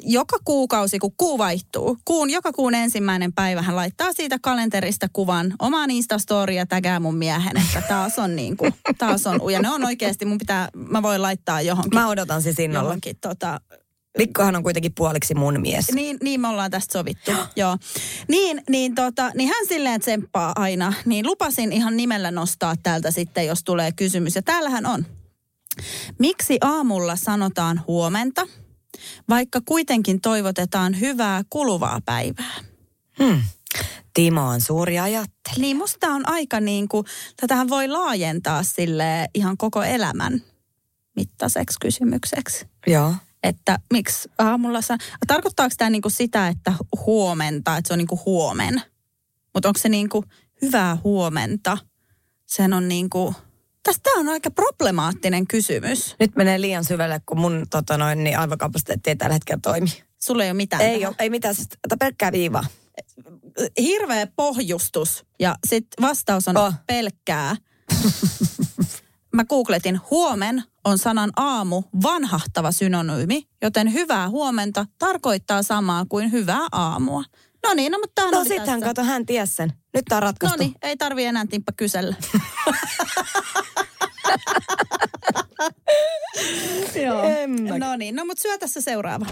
joka kuukausi, kun kuu vaihtuu, kuun, joka kuun ensimmäinen päivä hän laittaa siitä kalenterista kuvan omaan Instastoriin ja tägää mun miehen, että taas on niin kuin, taas on uja. Ne on oikeasti, mun pitää, mä voin laittaa johonkin, Mä odotan siis innolla. johonkin tota, Mikkohan on kuitenkin puoliksi mun mies. niin, niin me ollaan tästä sovittu, joo. Niin, niin, tota, niin hän silleen tsemppaa aina. Niin lupasin ihan nimellä nostaa täältä sitten, jos tulee kysymys. Ja täällähän on. Miksi aamulla sanotaan huomenta, vaikka kuitenkin toivotetaan hyvää kuluvaa päivää? Hmm. Timo on suuri ajattelija. Niin musta on aika niin kuin, tätähän voi laajentaa sille ihan koko elämän mittaiseksi kysymykseksi. Joo. että miksi aamulla sa... Tarkoittaako tämä niinku sitä, että huomenta, että se on niinku huomen? Mutta onko se niinku hyvää huomenta? Sen on niinku... Tästä on aika problemaattinen kysymys. Nyt menee liian syvälle, kun mun tota noin, niin aivokapasiteetti ei tällä hetkellä toimi. Sulla ei ole mitään Ei, ole, ei mitään, siis tätä pelkkää viivaa. Hirveä pohjustus ja sitten vastaus on Oh. pelkkää. Mä googletin huomen on sanan aamu vanhahtava synonyymi, joten hyvää huomenta tarkoittaa samaa kuin hyvää aamua. No niin, no mutta tämä No sittenhän kato, hän ties sen. Nyt tää on No ratkaistu. niin, ei tarvi enää timppa kysellä. Joo. No niin, no mutta syö tässä seuraava.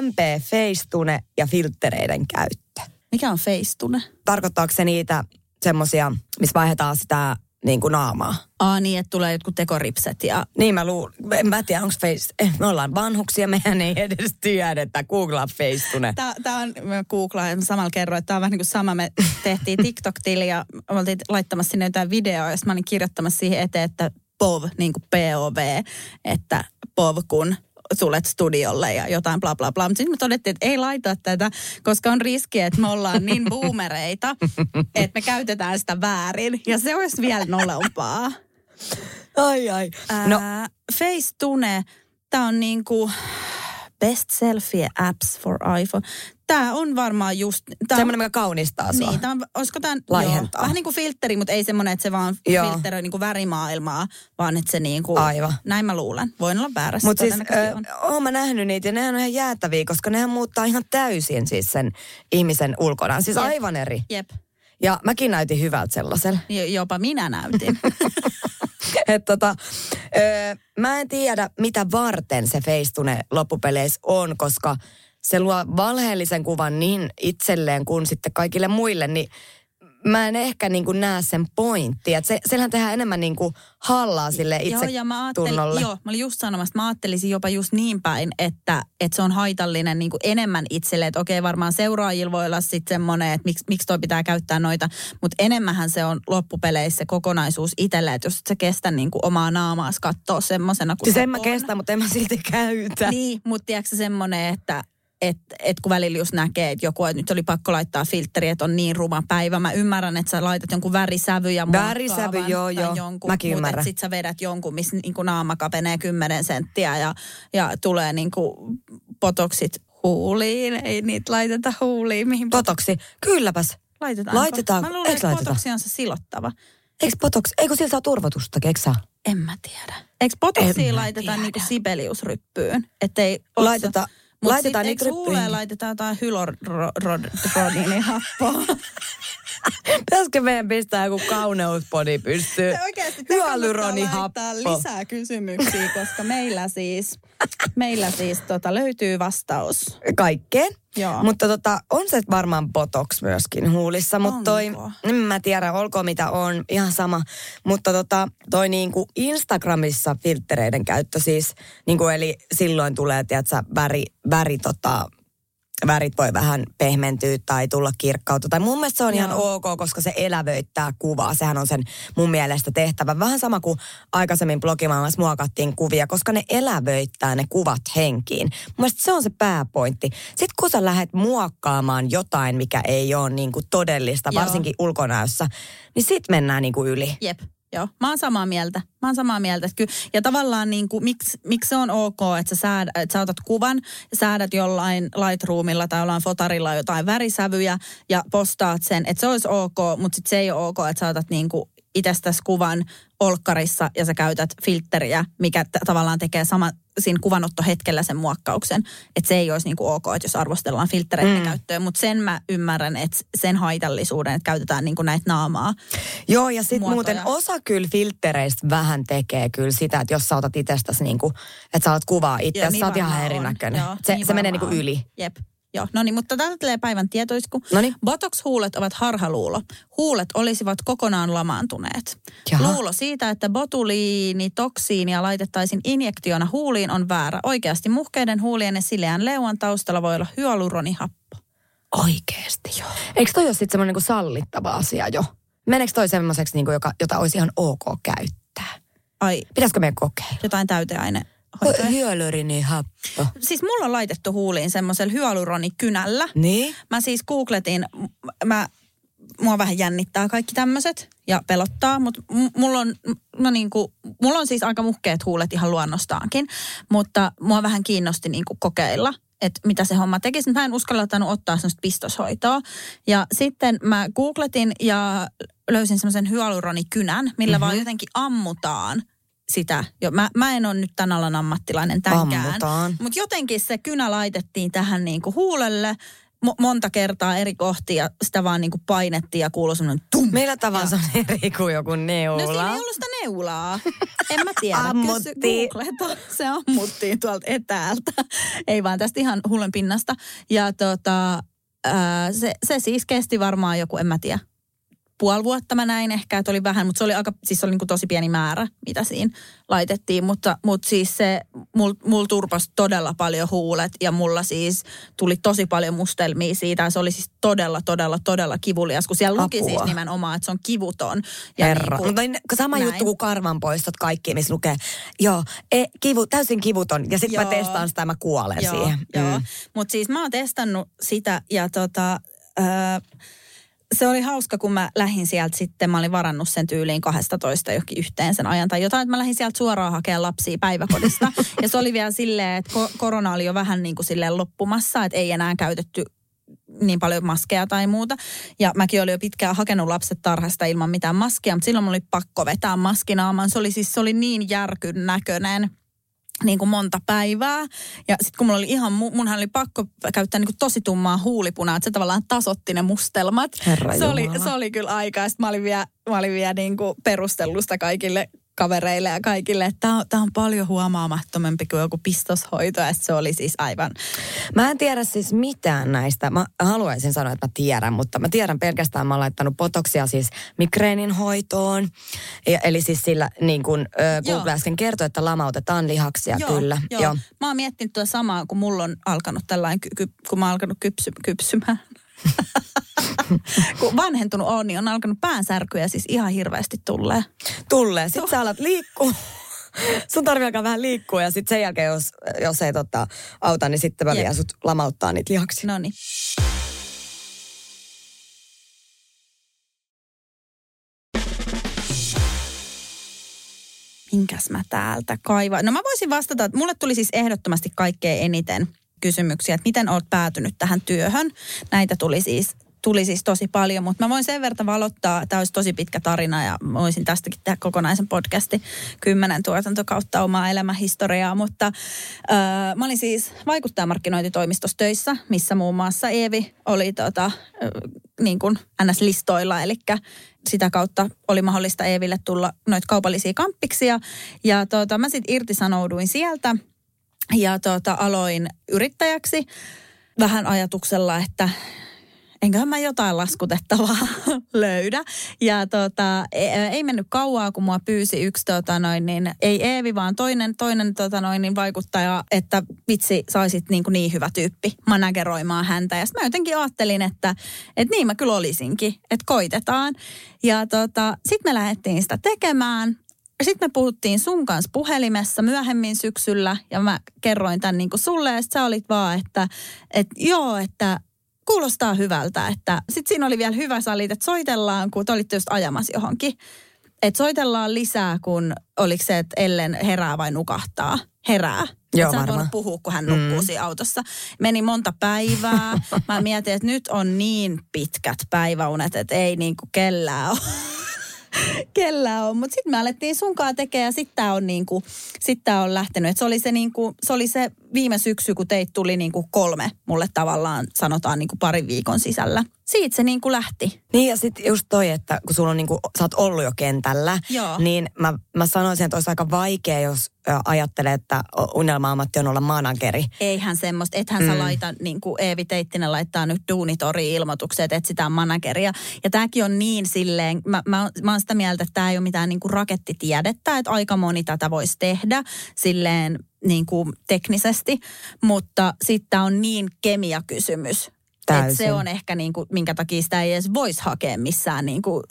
MP, feistune ja filttereiden käyttö. Mikä on feistune? Tarkoittaako se niitä semmosia, missä vaihdetaan sitä niin kuin naamaa? Aa niin, että tulee jotkut tekoripset ja Niin mä luulen, en mä tiedä, onko face, eh, me ollaan vanhuksia, mehän ei edes tiedä, että googlaa feistune. Tämä, tämä on, mä googlaan samalla kerroin, että tämä on vähän niin kuin sama. Me tehtiin TikTok-tili ja me oltiin laittamassa sinne jotain videoa ja mä olin kirjoittamassa siihen eteen, että POV, niin kuin POV, että POV kun tulet studiolle ja jotain bla bla bla. Mutta sitten me todettiin, että ei laita tätä, koska on riski, että me ollaan niin boomereita, että me käytetään sitä väärin. Ja se olisi vielä nolompaa. Ai ai. No, Ää, Facetune, tämä on niinku best selfie apps for iPhone. Tämä on varmaan just... Tää on, semmoinen, mikä kaunistaa sua. niin, tää on, olisiko tämä... Laihentaa. Vähän niin kuin filtteri, mutta ei semmoinen, että se vaan Joo. filtteröi niinku värimaailmaa, vaan että se niinku... Aivan. Näin mä luulen. Voin olla väärässä. Mutta siis ö, oon mä nähnyt niitä ja ne on ihan jäätäviä, koska nehän muuttaa ihan täysin siis sen ihmisen ulkonaan. Siis Jep. aivan eri. Jep. Ja mäkin näytin hyvältä sellaisella. Jo- Jopa minä näytin. Et tota, ö, mä en tiedä, mitä varten se feistune loppupeleissä on, koska se luo valheellisen kuvan niin itselleen kuin sitten kaikille muille, niin mä en ehkä niin kuin näe sen pointtia. Et se, siellähän tehdään enemmän niin kuin hallaa sille itse joo, ja mä ajattelin, tunnolle. joo, mä olin just sanomassa, mä ajattelisin jopa just niin päin, että, että se on haitallinen niin kuin enemmän itselle, että okei varmaan seuraajilla voi olla sitten semmoinen, että miksi, miksi toi pitää käyttää noita, mutta enemmänhän se on loppupeleissä kokonaisuus itselle, että jos et sä kestä niin kuin omaa naamaas katsoa semmoisena kuin Siis se en mä on. kestä, mutta en mä silti käytä. Niin, mutta tiedätkö semmoinen, että et, et kun välillä just näkee, että joku, että nyt oli pakko laittaa filtteri, että on niin ruma päivä. Mä ymmärrän, että sä laitat jonkun värisävy ja Värisävy, joo, joo. Jonkun, Mäkin mut ymmärrän. sit sä vedät jonkun, missä niinku naama kapenee 10 senttiä ja, ja tulee niinku potoksit huuliin. Ei niitä laiteta huuliin. Mihin Botoksi, kylläpäs. laitetaan? laitetaan. Mä luulen, että laiteta? botoksi on se silottava. Eikö botox, eikö sillä saa turvotusta, eikö saa? En mä tiedä. Eikö En botoksia mä laitetaan tiedä. niinku sibeliusryppyyn? Ettei Laiteta, Mutta laitetaan sitten niitä ryppyihin. laitetaan jotain hyaluronihappoa? Pitäisikö meidän pistää joku kauneuspodi pystyy? Oikeasti laittaa lisää kysymyksiä, koska meillä siis, meillä siis tota, löytyy vastaus. Kaikkeen. Joo. Mutta tota, on se varmaan botox myöskin huulissa, mutta toi, en mä tiedä, olkoon mitä on, ihan sama. Mutta tota, toi niinku Instagramissa filttereiden käyttö siis, niinku eli silloin tulee, tiedätkö, väri, väri tota, värit voi vähän pehmentyä tai tulla kirkkautta. Tai mun mielestä se on ihan Joo. ok, koska se elävöittää kuvaa. Sehän on sen mun mielestä tehtävä. Vähän sama kuin aikaisemmin blogimaailmassa muokattiin kuvia, koska ne elävöittää ne kuvat henkiin. Mun mielestä se on se pääpointti. Sitten kun sä lähdet muokkaamaan jotain, mikä ei ole niin kuin todellista, Joo. varsinkin ulkonäössä, niin sit mennään niin kuin yli. Jep. Joo, mä oon samaa mieltä. Mä oon samaa mieltä. Kyllä, ja tavallaan niin kuin, miksi, miksi se on ok, että sä, sääd, että sä otat kuvan säädät jollain Lightroomilla tai jollain fotarilla jotain värisävyjä ja postaat sen, että se olisi ok, mutta sitten se ei ole ok, että sä otat niin kuin itsestäsi kuvan olkkarissa ja sä käytät filtteriä, mikä t- tavallaan tekee sama siinä kuvanottohetkellä sen muokkauksen. Että se ei olisi niinku ok, että jos arvostellaan filttereiden mm. käyttöä, mutta sen mä ymmärrän, että sen haitallisuuden, että käytetään niinku näitä naamaa. Joo, ja sitten muuten osa kyllä filttereistä vähän tekee kyllä sitä, että jos sä otas itsestäsi niinku, että sä oot kuvaa itse, Joo, sä oot ihan varmaan on. erinäköinen. Joo, se niin se menee niinku varmaan on. yli. Jep. Joo, no niin, mutta täältä tulee päivän tietoisku. Noniin. Botox-huulet ovat harhaluulo. Huulet olisivat kokonaan lamaantuneet. Jaha. Luulo siitä, että botuliinitoksiinia laitettaisiin injektiona huuliin on väärä. Oikeasti muhkeiden huulien ja sileän leuan taustalla voi olla hyaluronihappo. Oikeesti. Joo. Eikö toi ole sitten semmoinen niinku sallittava asia jo? Meneekö toi semmoiseksi, niinku, joka, jota olisi ihan ok käyttää? Ai, Pitäisikö meidän kokeilla? jotain täyteaine. Hyölyrini happo. Siis mulla on laitettu huuliin semmoisella hyaluronikynällä. Niin? Mä siis googletin, mä, mua vähän jännittää kaikki tämmöiset ja pelottaa, mutta mulla on, no niinku, mulla on siis aika muhkeat huulet ihan luonnostaankin, mutta mua vähän kiinnosti niinku kokeilla, että mitä se homma tekisi. Mä en uskaltanut ottaa sellaista pistoshoitoa. Ja sitten mä googletin ja löysin semmoisen hyaluronikynän, millä mm-hmm. vaan jotenkin ammutaan sitä. Jo, mä, mä en ole nyt tämän alan ammattilainen tämänkään. Ammutaan. Mutta jotenkin se kynä laitettiin tähän niinku huulelle mo- monta kertaa eri kohtia ja sitä vaan niinku painettiin ja kuului semmoinen tum. Millä tavalla se on eri kuin joku neula? No siinä ei ollut sitä neulaa. En mä tiedä. Ammuttiin. Se ammuttiin tuolta etäältä. ei vaan tästä ihan hullen pinnasta. Ja tota, ää, se, se siis kesti varmaan joku, en mä tiedä, puoli vuotta mä näin ehkä, että oli vähän, mutta se oli aika, siis se oli niin kuin tosi pieni määrä, mitä siinä laitettiin, mutta, mutta siis se, mulla mul turpas todella paljon huulet ja mulla siis tuli tosi paljon mustelmia siitä ja se oli siis todella, todella, todella kivulias, kun siellä luki Apua. siis nimenomaan, että se on kivuton. Ja Herra. niin kuin- Mutta sama näin. juttu kuin karvanpoistot kaikki, missä lukee, joo, e, kivu, täysin kivuton. Ja sitten mä testaan sitä ja mä kuolen Joo, siihen. joo. Mm. Mutta siis mä oon testannut sitä ja tota, öö, se oli hauska, kun mä lähdin sieltä sitten, mä olin varannut sen tyyliin 12 johonkin yhteen sen ajan tai jotain, että mä lähdin sieltä suoraan hakemaan lapsia päiväkodista. ja se oli vielä silleen, että ko- korona oli jo vähän niin kuin silleen loppumassa, että ei enää käytetty niin paljon maskeja tai muuta. Ja mäkin olin jo pitkään hakenut lapset tarhasta ilman mitään maskia, mutta silloin mulla oli pakko vetää maskinaaman. Se oli siis se oli niin järkyn näköinen niin kuin monta päivää. Ja sitten kun mulla oli ihan, mu- munhan oli pakko käyttää niin kuin tosi tummaa huulipunaa, että se tavallaan tasotti ne mustelmat. Herra se, oli, se oli kyllä aikaa. Sitten mä olin vielä, mä olin vielä niin kuin perustellusta kaikille kavereille ja kaikille, että tämä on, tää on paljon huomaamattomampi kuin joku pistoshoito. Sit se oli siis aivan, Mä en tiedä siis mitään näistä. Mä haluaisin sanoa, että mä tiedän, mutta mä tiedän pelkästään, mä oon laittanut potoksia siis migreenin hoitoon. Ja, eli siis sillä, niin kuin Joo. Google äsken kertoi, että lamautetaan lihaksia, kyllä. Joo. joo. Mä oon miettinyt tuota samaa, kun mulla on alkanut tällainen, kun mä oon alkanut kypsy- kypsymään. kun vanhentunut on, niin on alkanut päänsärkyjä siis ihan hirveästi tulee. Tulee. Sitten sä alat liikkua. Sun tarvii alkaa vähän liikkua ja sitten sen jälkeen, jos, jos ei tota, auta, niin sitten mä Jep. sut lamauttaa niitä lihaksia. No niin. Minkäs mä täältä kaivaan? No mä voisin vastata, että mulle tuli siis ehdottomasti kaikkein eniten kysymyksiä, että miten olet päätynyt tähän työhön. Näitä tuli siis tuli siis tosi paljon, mutta mä voin sen verran valottaa, tämä olisi tosi pitkä tarina ja voisin tästäkin tehdä kokonaisen podcasti, kymmenen tuotantokautta omaa elämähistoriaa, mutta öö, mä olin siis vaikuttajamarkkinointitoimistossa töissä, missä muun muassa Eevi oli tota, niin kuin NS-listoilla, eli sitä kautta oli mahdollista Eeville tulla noita kaupallisia kamppiksia ja tota, mä sitten irtisanouduin sieltä ja tota, aloin yrittäjäksi vähän ajatuksella, että enköhän mä jotain laskutettavaa löydä. Ja tota, e- ei mennyt kauaa, kun mua pyysi yksi, tota noin, niin, ei Eevi, vaan toinen, toinen tota noin, niin vaikuttaja, että vitsi, saisit niin, kuin niin hyvä tyyppi manageroimaan häntä. Ja mä jotenkin ajattelin, että, että niin mä kyllä olisinkin, että koitetaan. Ja tota, sitten me lähdettiin sitä tekemään. Sitten me puhuttiin sun kanssa puhelimessa myöhemmin syksyllä ja mä kerroin tämän niin kuin sulle ja sit sä olit vaan, että, että joo, että kuulostaa hyvältä. Että sitten siinä oli vielä hyvä salit, että soitellaan, kun te olitte just ajamassa johonkin. Että soitellaan lisää, kun oliko se, että Ellen herää vai nukahtaa. Herää. Joo, Et sä voinut puhua, kun hän nukkuu mm. siinä autossa. Meni monta päivää. Mä mietin, että nyt on niin pitkät päiväunet, että ei niinku kellään ole. kellään on. Mutta sitten me alettiin sunkaan tekemään ja sitten tämä on, niinku, sit tää on lähtenyt. Et se, oli se, niinku, se oli se viime syksy, kun teitä tuli niinku kolme mulle tavallaan, sanotaan niinku parin viikon sisällä. Siitä se niinku lähti. Niin ja sitten just toi, että kun sulla on niinku, sä oot ollut jo kentällä, Joo. niin mä, mä sanoisin, että olisi aika vaikea, jos ajattelee, että unelma-ammatti on olla manageri. Eihän semmoista, ethän mm. sä laita, niin kuin Eevi Teittinen laittaa nyt duunitori-ilmoitukset, että etsitään manageria. Ja tämäkin on niin silleen, mä, mä, mä oon sitä mieltä, että tämä ei ole mitään niin kuin rakettitiedettä, että aika moni tätä voisi tehdä silleen niin kuin teknisesti, mutta sitten on niin kemiakysymys. Täysin. se on ehkä niin kuin, minkä takia sitä ei edes voisi hakea missään niin kuin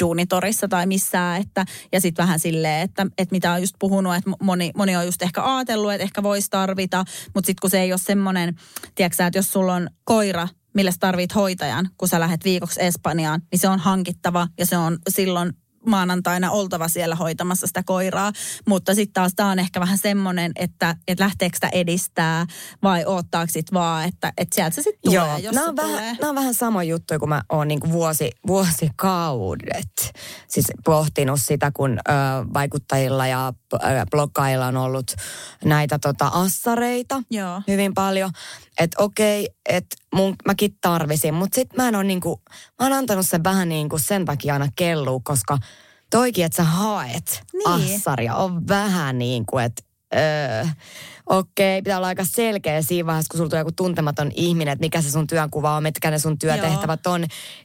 duunitorissa tai missään. Että, ja sitten vähän silleen, että, että mitä on just puhunut, että moni, moni on just ehkä ajatellut, että ehkä voisi tarvita. Mutta sitten kun se ei ole semmoinen, tiedätkö että jos sulla on koira, millä sä tarvit hoitajan, kun sä lähdet viikoksi Espanjaan, niin se on hankittava ja se on silloin maanantaina oltava siellä hoitamassa sitä koiraa. Mutta sitten taas tämä on ehkä vähän semmoinen, että, että lähteekö sitä edistää vai oottaako sit vaan, että, että sieltä se sitten tulee, Joo, jos nämä on, tulee. vähän, nämä on vähän sama juttu, kun mä oon niin vuosi, vuosikaudet siis pohtinut sitä, kun ö, vaikuttajilla ja bloggailla on ollut näitä tota, assareita Joo. hyvin paljon. Että okei, että mun, mäkin tarvisin, mutta sit mä en ole niinku, mä oon antanut sen vähän niinku sen takia aina kelluu, koska toikin, että sä haet Niin. assaria, on vähän niin kuin, että öö, okei, pitää olla aika selkeä siinä vaiheessa, kun sulla tulee joku tuntematon ihminen, että mikä se sun työnkuva on, mitkä ne sun työtehtävät on,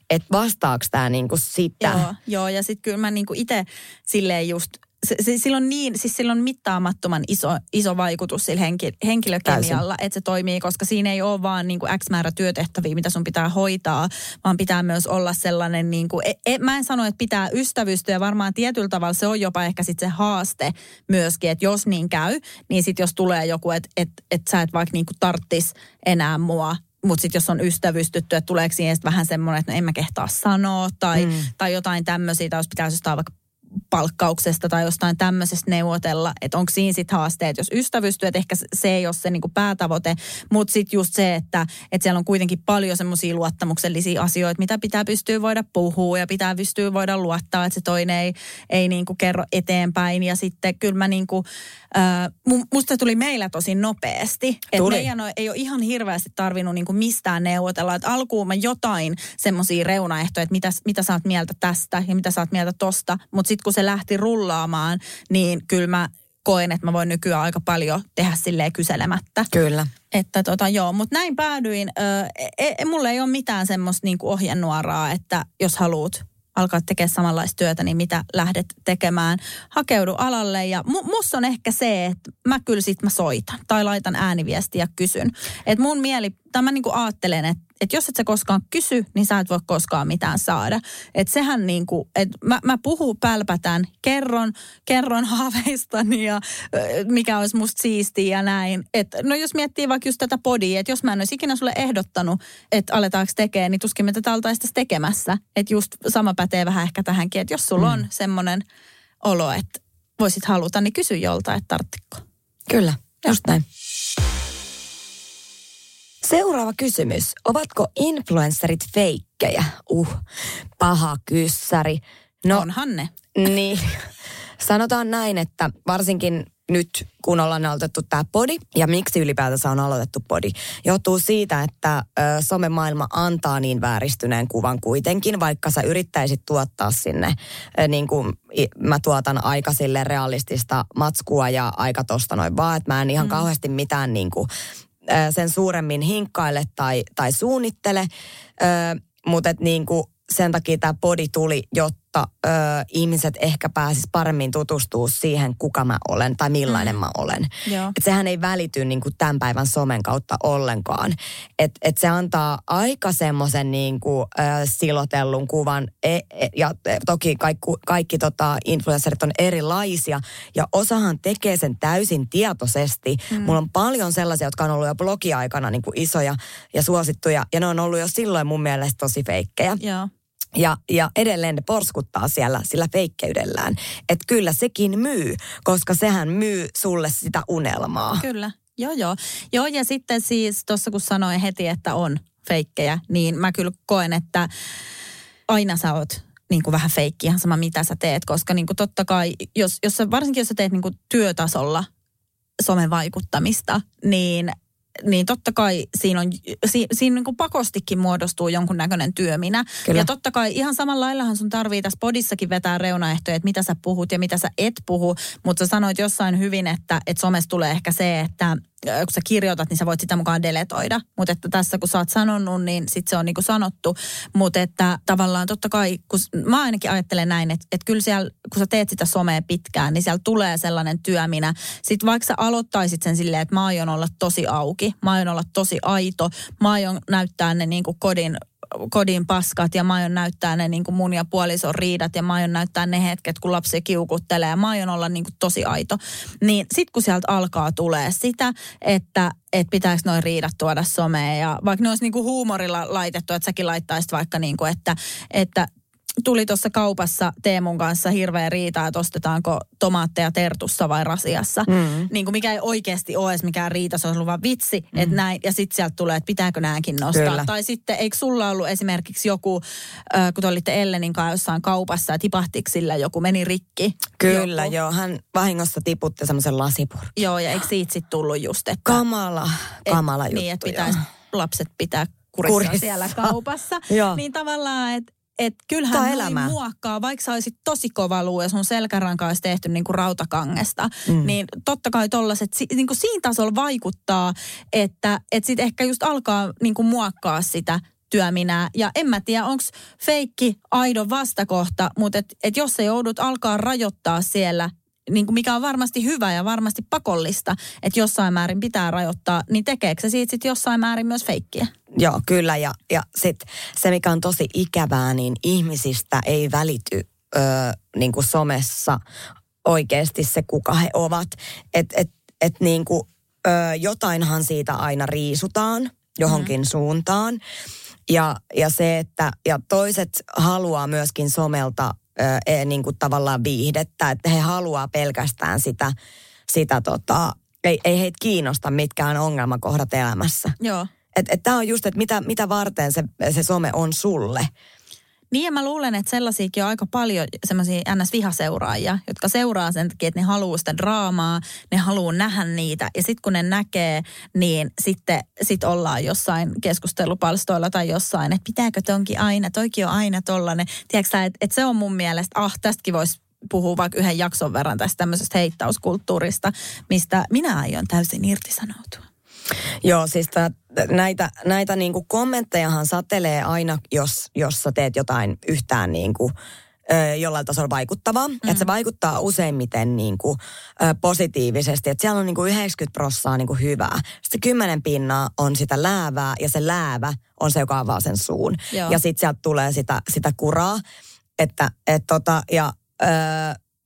että vastaako tämä niinku sitä. Joo, joo, ja sitten kyllä mä niinku itse silleen just, se, se, sillä on niin, siis sillä on mittaamattoman iso, iso vaikutus sillä henki, henkilökemialla, että se toimii, koska siinä ei ole vaan niinku X määrä työtehtäviä, mitä sun pitää hoitaa, vaan pitää myös olla sellainen, niinku, e, e, mä en sano, että pitää ystävystyä, ja varmaan tietyllä tavalla se on jopa ehkä sitten se haaste myöskin, että jos niin käy, niin sitten jos tulee joku, että et, et sä et vaikka niinku tarttis enää mua, mutta sitten jos on ystävystytty, että tuleeko siihen vähän semmoinen, että no en mä kehtaa sanoa tai, mm. tai jotain tämmöisiä, tai jos pitäisi jostain vaikka palkkauksesta tai jostain tämmöisestä neuvotella, että onko siinä sitten haasteet, jos ystävystyy, että ehkä se ei ole se niinku päätavoite, mutta sitten just se, että, että siellä on kuitenkin paljon semmoisia luottamuksellisia asioita, mitä pitää pystyä voida puhua ja pitää pystyä voida luottaa, että se toinen ei, ei niinku kerro eteenpäin. Ja sitten kyllä mä niinku, äh, mu- musta tuli meillä tosi nopeasti, että meidän ei ole ihan hirveästi tarvinnut niinku mistään neuvotella, että alkuun mä jotain semmoisia reunaehtoja, että mitä, mitä sä oot mieltä tästä ja mitä sä oot mieltä tosta, mutta sitten kun se lähti rullaamaan, niin kyllä mä koen, että mä voin nykyään aika paljon tehdä silleen kyselemättä. Kyllä. Että tota joo, mutta näin päädyin. Ö, e, e, mulla ei ole mitään semmoista niinku ohjenuoraa, että jos haluat alkaa tekemään samanlaista työtä, niin mitä lähdet tekemään. Hakeudu alalle ja mu, musta on ehkä se, että mä kyllä sit mä soitan tai laitan ääniviestiä ja kysyn. Että mun mieli, tai mä niinku ajattelen, että että jos et sä koskaan kysy, niin sä et voi koskaan mitään saada. Että sehän niinku, että mä, mä puhun, pälpätän, kerron, kerron haaveistani ja mikä olisi musta siistiä ja näin. Et, no jos miettii vaikka just tätä podia, että jos mä en olisi ikinä sulle ehdottanut, että aletaanko tekemään, niin tuskin me tätä oltaisiin tekemässä. Että just sama pätee vähän ehkä tähänkin, että jos sulla mm. on semmoinen olo, että voisit haluta, niin kysy jolta, että tarttiko. Kyllä, just näin. Seuraava kysymys. Ovatko influencerit feikkejä? Uh, paha kyssäri. No. Onhan ne. Niin, sanotaan näin, että varsinkin nyt kun ollaan aloitettu tämä podi ja miksi ylipäätänsä on aloitettu podi, johtuu siitä, että ö, somemaailma antaa niin vääristyneen kuvan kuitenkin, vaikka sä yrittäisit tuottaa sinne, ö, niin kuin mä tuotan aika sille realistista matskua ja aika tosta noin vaan, että mä en ihan mm. kauheasti mitään niin kuin, sen suuremmin hinkkaile tai, tai suunnittele, mutta niin kuin sen takia tämä podi tuli, jotta ö, ihmiset ehkä pääsis paremmin tutustua siihen, kuka mä olen tai millainen mm. mä olen. Joo. Et sehän ei välity niin kuin tämän päivän somen kautta ollenkaan. Et, et se antaa aika semmoisen niin kuin, ö, silotellun kuvan. E, e, ja toki kaikki, kaikki tota, influencerit on erilaisia ja osahan tekee sen täysin tietoisesti. Mm. Mulla on paljon sellaisia, jotka on ollut jo blogiaikana niin kuin isoja ja suosittuja ja ne on ollut jo silloin mun mielestä tosi feikkejä. Joo. Ja, ja edelleen ne porskuttaa siellä sillä feikkeydellään. Että kyllä sekin myy, koska sehän myy sulle sitä unelmaa. Kyllä, joo joo. Joo ja sitten siis tuossa kun sanoin heti, että on feikkejä, niin mä kyllä koen, että aina sä oot niin kuin vähän feikki, ihan sama mitä sä teet, koska niin kuin totta kai, jos, jos sä, varsinkin jos sä teet niin kuin työtasolla somevaikuttamista, niin niin totta kai siinä, on, si, siinä niin kuin pakostikin muodostuu jonkunnäköinen työminä. Kyllä. Ja totta kai ihan samalla laillahan sun tarvii tässä podissakin vetää reunaehtoja, että mitä sä puhut ja mitä sä et puhu. Mutta sä sanoit jossain hyvin, että, että somessa tulee ehkä se, että kun sä kirjoitat, niin sä voit sitä mukaan deletoida. Mutta että tässä kun sä oot sanonut, niin sit se on niinku sanottu. Mutta että tavallaan totta kai, kun mä ainakin ajattelen näin, että, että kyllä siellä, kun sä teet sitä somea pitkään, niin siellä tulee sellainen työminä. Sitten vaikka sä aloittaisit sen silleen, että mä aion olla tosi auki, mä aion olla tosi aito, mä aion näyttää ne niinku kodin kodin paskat ja mä aion näyttää ne niin kuin mun ja puolison riidat ja mä aion näyttää ne hetket, kun lapsi kiukuttelee ja mä aion olla niin kuin tosi aito. Niin sit kun sieltä alkaa tulee sitä, että että pitääkö noin riidat tuoda someen ja vaikka ne olisi niin kuin huumorilla laitettu, että säkin laittaisit vaikka niin kuin, että, että tuli tuossa kaupassa Teemun kanssa hirveä riita, että ostetaanko tomaatteja tertussa vai rasiassa. Mm. Niin kuin mikä ei oikeasti ole edes mikään riita, se on ollut vaan vitsi, mm. että näin. Ja sitten sieltä tulee, että pitääkö nämäkin nostaa. Kyllä. Tai sitten, eikö sulla ollut esimerkiksi joku, äh, kun te olitte Ellenin kanssa jossain kaupassa ja tipahtiko sillä joku, meni rikki? Kyllä, joku. joo. Hän vahingossa tiputti semmoisen lasipurkin. Joo, ja eikö siitä sitten tullut just, että... Kamala, kamala et, juttu. Niin, että pitäisi lapset pitää kurissa, Kurissa. siellä kaupassa. Niin tavallaan, että et kyllähän elämää. muokkaa, vaikka sä olisit tosi kova luu ja sun selkäranka olisi tehty niin kuin rautakangesta, mm. niin totta kai tollaset, niin kuin siinä tasolla vaikuttaa, että et sit ehkä just alkaa niin kuin muokkaa sitä työminää. Ja en mä tiedä, onko feikki aidon vastakohta, mutta et, et jos sä joudut alkaa rajoittaa siellä niin kuin mikä on varmasti hyvä ja varmasti pakollista, että jossain määrin pitää rajoittaa, niin tekeekö se siitä sitten jossain määrin myös feikkiä? Joo, kyllä. Ja, ja sitten se, mikä on tosi ikävää, niin ihmisistä ei välity ö, niin kuin somessa oikeasti se, kuka he ovat. Että et, et niin kuin, ö, jotainhan siitä aina riisutaan johonkin mm. suuntaan. Ja, ja se, että ja toiset haluaa myöskin somelta ö, e, niin kuin tavallaan viihdettä, että he haluaa pelkästään sitä, sitä tota, ei, ei heitä kiinnosta mitkään ongelmakohdat elämässä. Joo. Että et tämä on just, että mitä, mitä varten se, se some on sulle. Niin ja mä luulen, että sellaisiakin on aika paljon semmoisia NS-vihaseuraajia, jotka seuraa sen takia, että ne haluaa sitä draamaa, ne haluaa nähdä niitä. Ja sitten kun ne näkee, niin sitten sit ollaan jossain keskustelupalstoilla tai jossain, että pitääkö tonkin aina, toikin on aina tollanen. Tiedätkö että et se on mun mielestä, ah tästäkin voisi puhua vaikka yhden jakson verran tästä tämmöisestä heittauskulttuurista, mistä minä aion täysin irtisanoutua. Joo, siis tää, näitä, näitä niinku kommenttejahan satelee aina, jos, jos sä teet jotain yhtään niinku, ö, jollain tasolla vaikuttavaa. Mm. Että se vaikuttaa useimmiten niinku, ö, positiivisesti. Että siellä on niinku 90 prossaa niinku hyvää. Sitten 10 pinnaa on sitä läävää ja se läävä on se, joka avaa sen suun. Joo. Ja sitten sieltä tulee sitä, sitä kuraa. Että et tota, ja... Ö,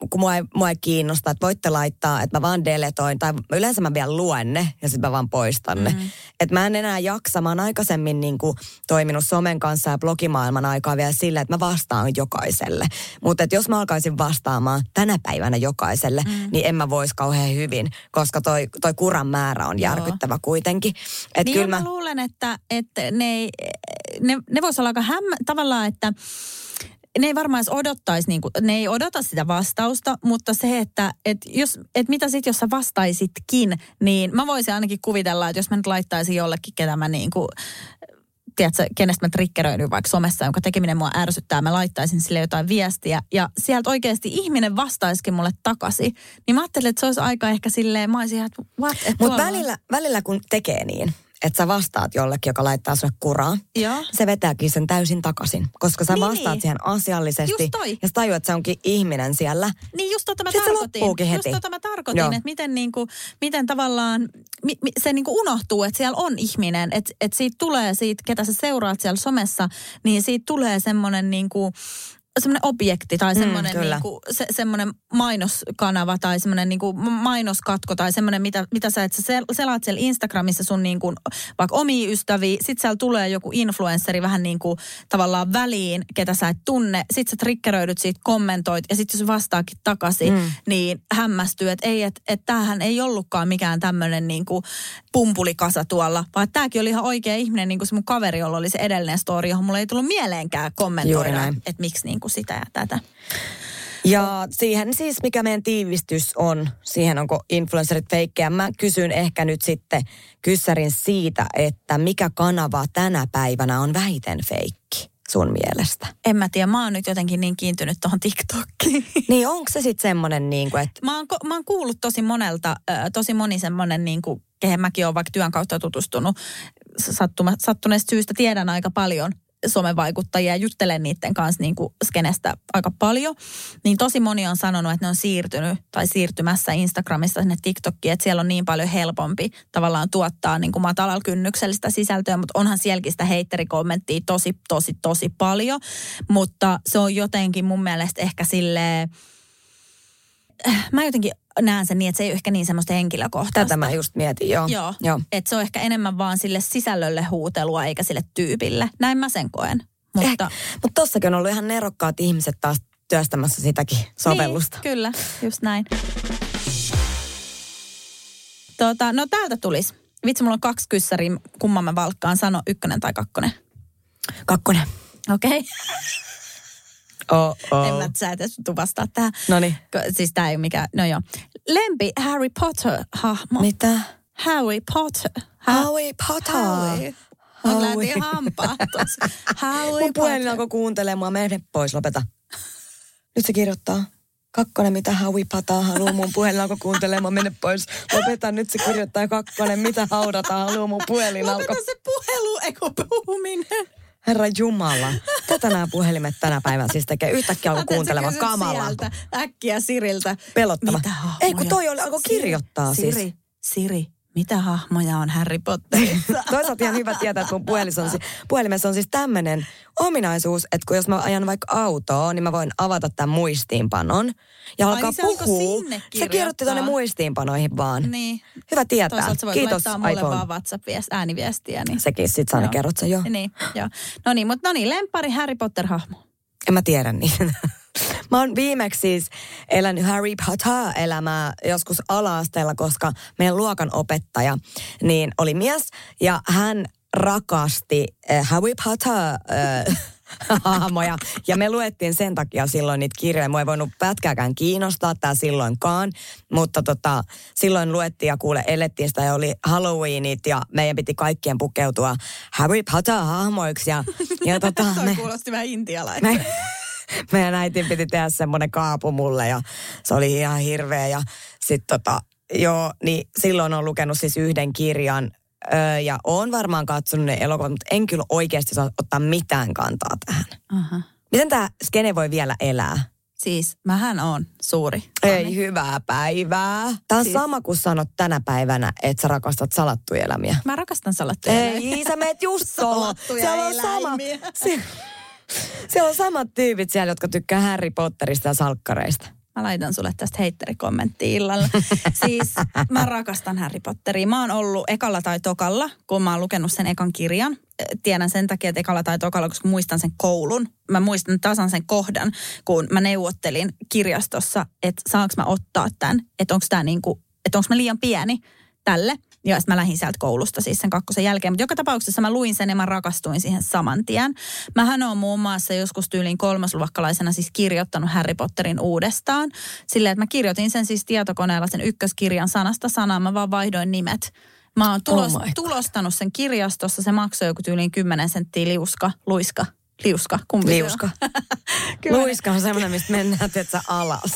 kun mua ei, mua ei kiinnosta, että voitte laittaa, että mä vaan deletoin, tai yleensä mä vielä luen ne, ja sitten mä vaan poistan ne. Mm-hmm. Että mä en enää jaksa, mä oon aikaisemmin niin kuin toiminut somen kanssa ja blogimaailman aikaa vielä sillä, että mä vastaan jokaiselle. Mutta jos mä alkaisin vastaamaan tänä päivänä jokaiselle, mm. niin en mä vois kauhean hyvin, koska toi, toi kuran määrä on järkyttävä kuitenkin. Että Niin kyllä mä mä, luulen, että, että ne, ei, ne, ne vois olla aika hämmä, tavallaan, että ne ei varmaan odottaisi, niin kuin, ne ei odota sitä vastausta, mutta se, että et jos, et mitä sitten, jos sä vastaisitkin, niin mä voisin ainakin kuvitella, että jos mä nyt laittaisin jollekin, ketä mä niin kuin, tiedätkö, kenestä mä triggeröidyn vaikka somessa, jonka tekeminen mua ärsyttää, mä laittaisin sille jotain viestiä ja sieltä oikeasti ihminen vastaisikin mulle takaisin, niin mä ajattelin, että se olisi aika ehkä silleen, mä olisin ihan, että what? Mutta välillä, välillä kun tekee niin, että sä vastaat jollekin, joka laittaa sulle kuraa, Joo. se vetääkin sen täysin takaisin, koska sä Niin. vastaat siihen asiallisesti. Just toi. Ja sä tajuat, että se onkin ihminen siellä. Niin just tota mä Sitten tarkoitin. loppuukin Just heti. tota mä tarkoitin, Joo. että miten, niinku, miten tavallaan mi, mi, se niinku unohtuu, että siellä on ihminen. Että et siitä tulee siitä, ketä sä seuraat siellä somessa, niin siitä tulee semmoinen niinku, semmoinen objekti tai semmoinen, Mm, niinku, se, semmoinen mainoskanava tai semmoinen niinku mainoskatko tai semmoinen, mitä, mitä sä, että sä sel- selaat siellä Instagramissa sun niinku, vaikka omia ystäviä, sit siellä tulee joku influenssari vähän niin kuin tavallaan väliin, ketä sä et tunne, sit sä triggeröidyt siitä, kommentoit ja sitten jos vastaakin takaisin, mm. niin hämmästyy, että ei, että et tämähän ei ollutkaan mikään tämmöinen niinku pumpulikasa tuolla, vaan tämäkin oli ihan oikea ihminen, niin kuin se mun kaveri, jolla oli se edellinen story, johon mulla ei tullut mieleenkään kommentoida, että miksi niinku sitä ja tätä. Ja siihen siis, mikä meidän tiivistys on, siihen onko influencerit feikkejä. Mä kysyn ehkä nyt sitten kyssärin siitä, että mikä kanava tänä päivänä on vähiten feikki sun mielestä? En mä tiedä, mä oon nyt jotenkin niin kiintynyt tuohon TikTokkiin. Niin onko se sitten semmoinen niin kuin, että Mä oon, ko- mä oon kuullut tosi monelta, ö, tosi moni semmoinen, niin kuin, kehen mäkin olen vaikka työn kautta tutustunut, sattuma, sattuneesta syystä tiedän aika paljon somevaikuttajia ja juttelen niiden kanssa niin kuin skenestä aika paljon, niin tosi moni on sanonut, että ne on siirtynyt tai siirtymässä Instagramista sinne TikTokkiin, että siellä on niin paljon helpompi tavallaan tuottaa niin kuin matalalla kynnyksellä sitä sisältöä, mutta onhan sielläkin sitä heiterikommenttia tosi, tosi, tosi paljon, mutta se on jotenkin mun mielestä ehkä silleen, mä jotenkin näen sen niin, että se ei ole ehkä niin semmoista henkilökohtaista. tätä mä just mietin, joo. Joo, joo. että se on ehkä enemmän vaan sille sisällölle huutelua eikä sille tyypille. Näin mä sen koen. Mutta Mutta tossakin on ollut ihan nerokkaat ihmiset taas työstämässä sitäkin sovellusta. Niin, kyllä, just näin. Tota, no täältä tulisi. Vitsi, mulla on kaksi kyssäriä, kumman mä valkkaan. Sano ykkönen tai kakkonen. Kakkonen. Okei. Okay. Oh, En mä, sä et edes vastaa tähän. Noniin. Ko- Siis tää ei ole mikään, no joo. Lempi Harry Potter-hahmo. Mitä? Harry Potter. Ha- Harry Potter. Harry. Mä Harry. lähtin hampaa tuossa. Harry Mun puhelin alkoi kuuntelemaan. Mene pois, lopeta. Nyt se kirjoittaa. Kakkonen, mitä Howie Pata haluaa mun puhelin alkoi kuuntelemaan, mene pois. Lopeta, nyt se kirjoittaa kakkonen, mitä haudata haluaa mun puhelin alkoi. Lopeta se puhelu, eikö puhuminen. Herra Jumala, tätä nämä puhelimet tänä päivänä siis tekee. Yhtäkkiä alkoi kuuntelemaan kamalaa. sieltä Äkkiä Siriltä. Pelottava. Mitä hahmoja? Ei kun toi oli, alkoi Siri, kirjoittaa Siri, siis. Siri, mitä hahmoja on Harry Potterissa? Toisaalta ihan hyvä tietää, että mun puhelimessa on, puhelimessa on siis tämmöinen ominaisuus, että kun jos mä ajan vaikka autoa, niin mä voin avata tämän muistiinpanon ja alkaa niin se alkoi puhua. sinne Se kirjoitti tuonne muistiinpanoihin vaan. niin. Hyvä tietää. Toisaalta sä voit Kiitos laittaa mulle iPhone. vaan WhatsApp-viest, ääniviestiä. Niin. Sekin sit sä aina kerrot sen jo. Niin, joo. No niin, mutta no niin, lempari Harry Potter-hahmo. En mä tiedä niin. Mä oon viimeksi siis elänyt Harry Potter-elämää joskus ala-asteella, koska meidän luokan opettaja niin oli mies ja hän rakasti äh, Harry Potter äh, hahmoja. Ja me luettiin sen takia silloin niitä kirjoja. Mua ei voinut pätkääkään kiinnostaa tää silloinkaan. Mutta tota, silloin luettiin ja kuule elettiin sitä ja oli Halloweenit ja meidän piti kaikkien pukeutua Harry Potter-hahmoiksi. Ja, ja tota, Toi me, kuulosti vähän intialainen. me, meidän äitin piti tehdä semmoinen kaapu mulle ja se oli ihan hirveä. Ja sitten tota, joo, niin silloin on lukenut siis yhden kirjan öö, ja on varmaan katsonut ne elokuvat, mutta en kyllä oikeasti saa ottaa mitään kantaa tähän. Aha. Miten tämä skene voi vielä elää? Siis mähän on suuri. Ei hyvää päivää. Tämä on Siis- sama kuin sanot tänä päivänä, että sä rakastat salattuja elämiä. Mä rakastan salattuja eläimiä. Ei, sä meet just. Salattuja Siellä on sama, se, siellä on samat tyypit siellä, jotka tykkää Harry Potterista ja salkkareista. Mä laitan sulle tästä heitteri-kommenttia illalla. siis mä rakastan Harry Potteria. Mä oon ollut ekalla tai tokalla, kun mä oon lukenut sen ekan kirjan. Tiedän sen takia, että ekalla tai tokalla, koska muistan sen koulun. Mä muistan tasan sen kohdan, kun mä neuvottelin kirjastossa, että saanko mä ottaa tämän, että onko tämä niinku, että onko mä liian pieni tälle. Ja sitten mä lähdin sieltä koulusta siis sen kakkosen jälkeen. Mutta joka tapauksessa mä luin sen ja mä rakastuin siihen saman tien. Mähän on muun muassa joskus tyyliin kolmasluokkalaisena siis kirjoittanut Harry Potterin uudestaan. Silleen, että mä kirjoitin sen siis tietokoneella sen ykköskirjan sanasta sanaan. Mä vaan vaihdoin nimet. Mä oon tulos, Oh my God. tulostanut sen kirjastossa. Se maksoi joku tyyliin 10 senttiä liuska, luiska, liuska, kumpi se on? Liuska. Luiska on semmoinen, mistä mennään, että alas